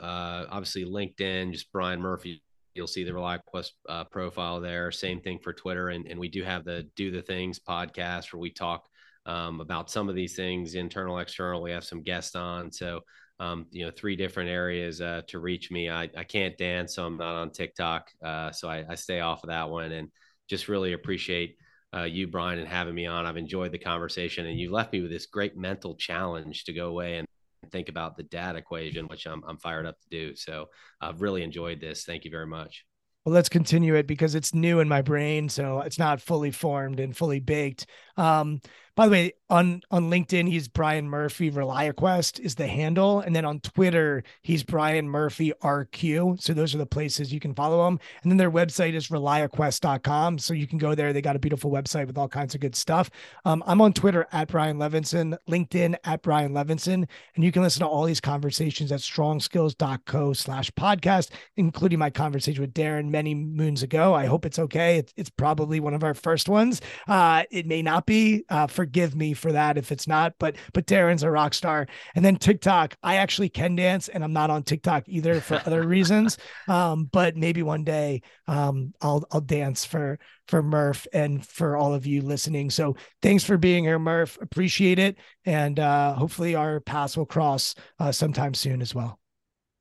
uh, obviously LinkedIn, just Brian Murphy. You'll see the ReliaQuest uh, profile there. Same thing for Twitter, and and we do have the Do the Things podcast where we talk um, about some of these things, internal, external. We have some guests on, so um, you know, three different areas uh, to reach me. I, I can't dance, so I'm not on TikTok, uh, so I, I stay off of that one, and just really appreciate uh, you, Brian, and having me on. I've enjoyed the conversation, and you left me with this great mental challenge to go away and think about the dad equation, which I'm, I'm fired up to do. So I've really enjoyed this. Thank you very much. Well, let's continue it because it's new in my brain. So it's not fully formed and fully baked. Um, by the way, on on LinkedIn, he's Brian Murphy. ReliaQuest is the handle, and then on Twitter, he's Brian Murphy RQ. So those are the places you can follow him. And then their website is reliaquest.com. So you can go there. They got a beautiful website with all kinds of good stuff. Um, I'm on Twitter at Brian Levinson, LinkedIn at Brian Levinson, and you can listen to all these conversations at strongskills.co slash podcast, including my conversation with Darren many moons ago. I hope it's okay. It's, it's probably one of our first ones. Uh, it may not be. Uh, for forgive me for that if it's not. But but Darren's a rock star. And then TikTok, I actually can dance, and I'm not on TikTok either for other reasons. Um, but maybe one day um, I'll I'll dance for for Murph and for all of you listening. So thanks for being here, Murph. Appreciate it, and uh, hopefully our paths will cross uh, sometime soon as well.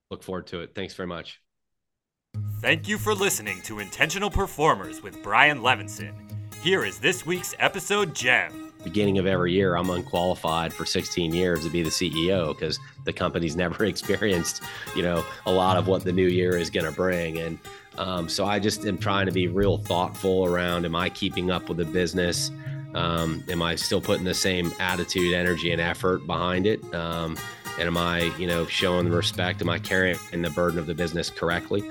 Look forward to it. Thanks very much. Thank you for listening to Intentional Performers with Brian Levinson. Here is this week's episode gem beginning of every year, I'm unqualified for 16 years to be the CEO because the company's never experienced, you know, a lot of what the new year is going to bring. And um, so I just am trying to be real thoughtful around am I keeping up with the business? Um, am I still putting the same attitude, energy, and effort behind it? Um, and am I, you know, showing the respect? Am I carrying the burden of the business correctly?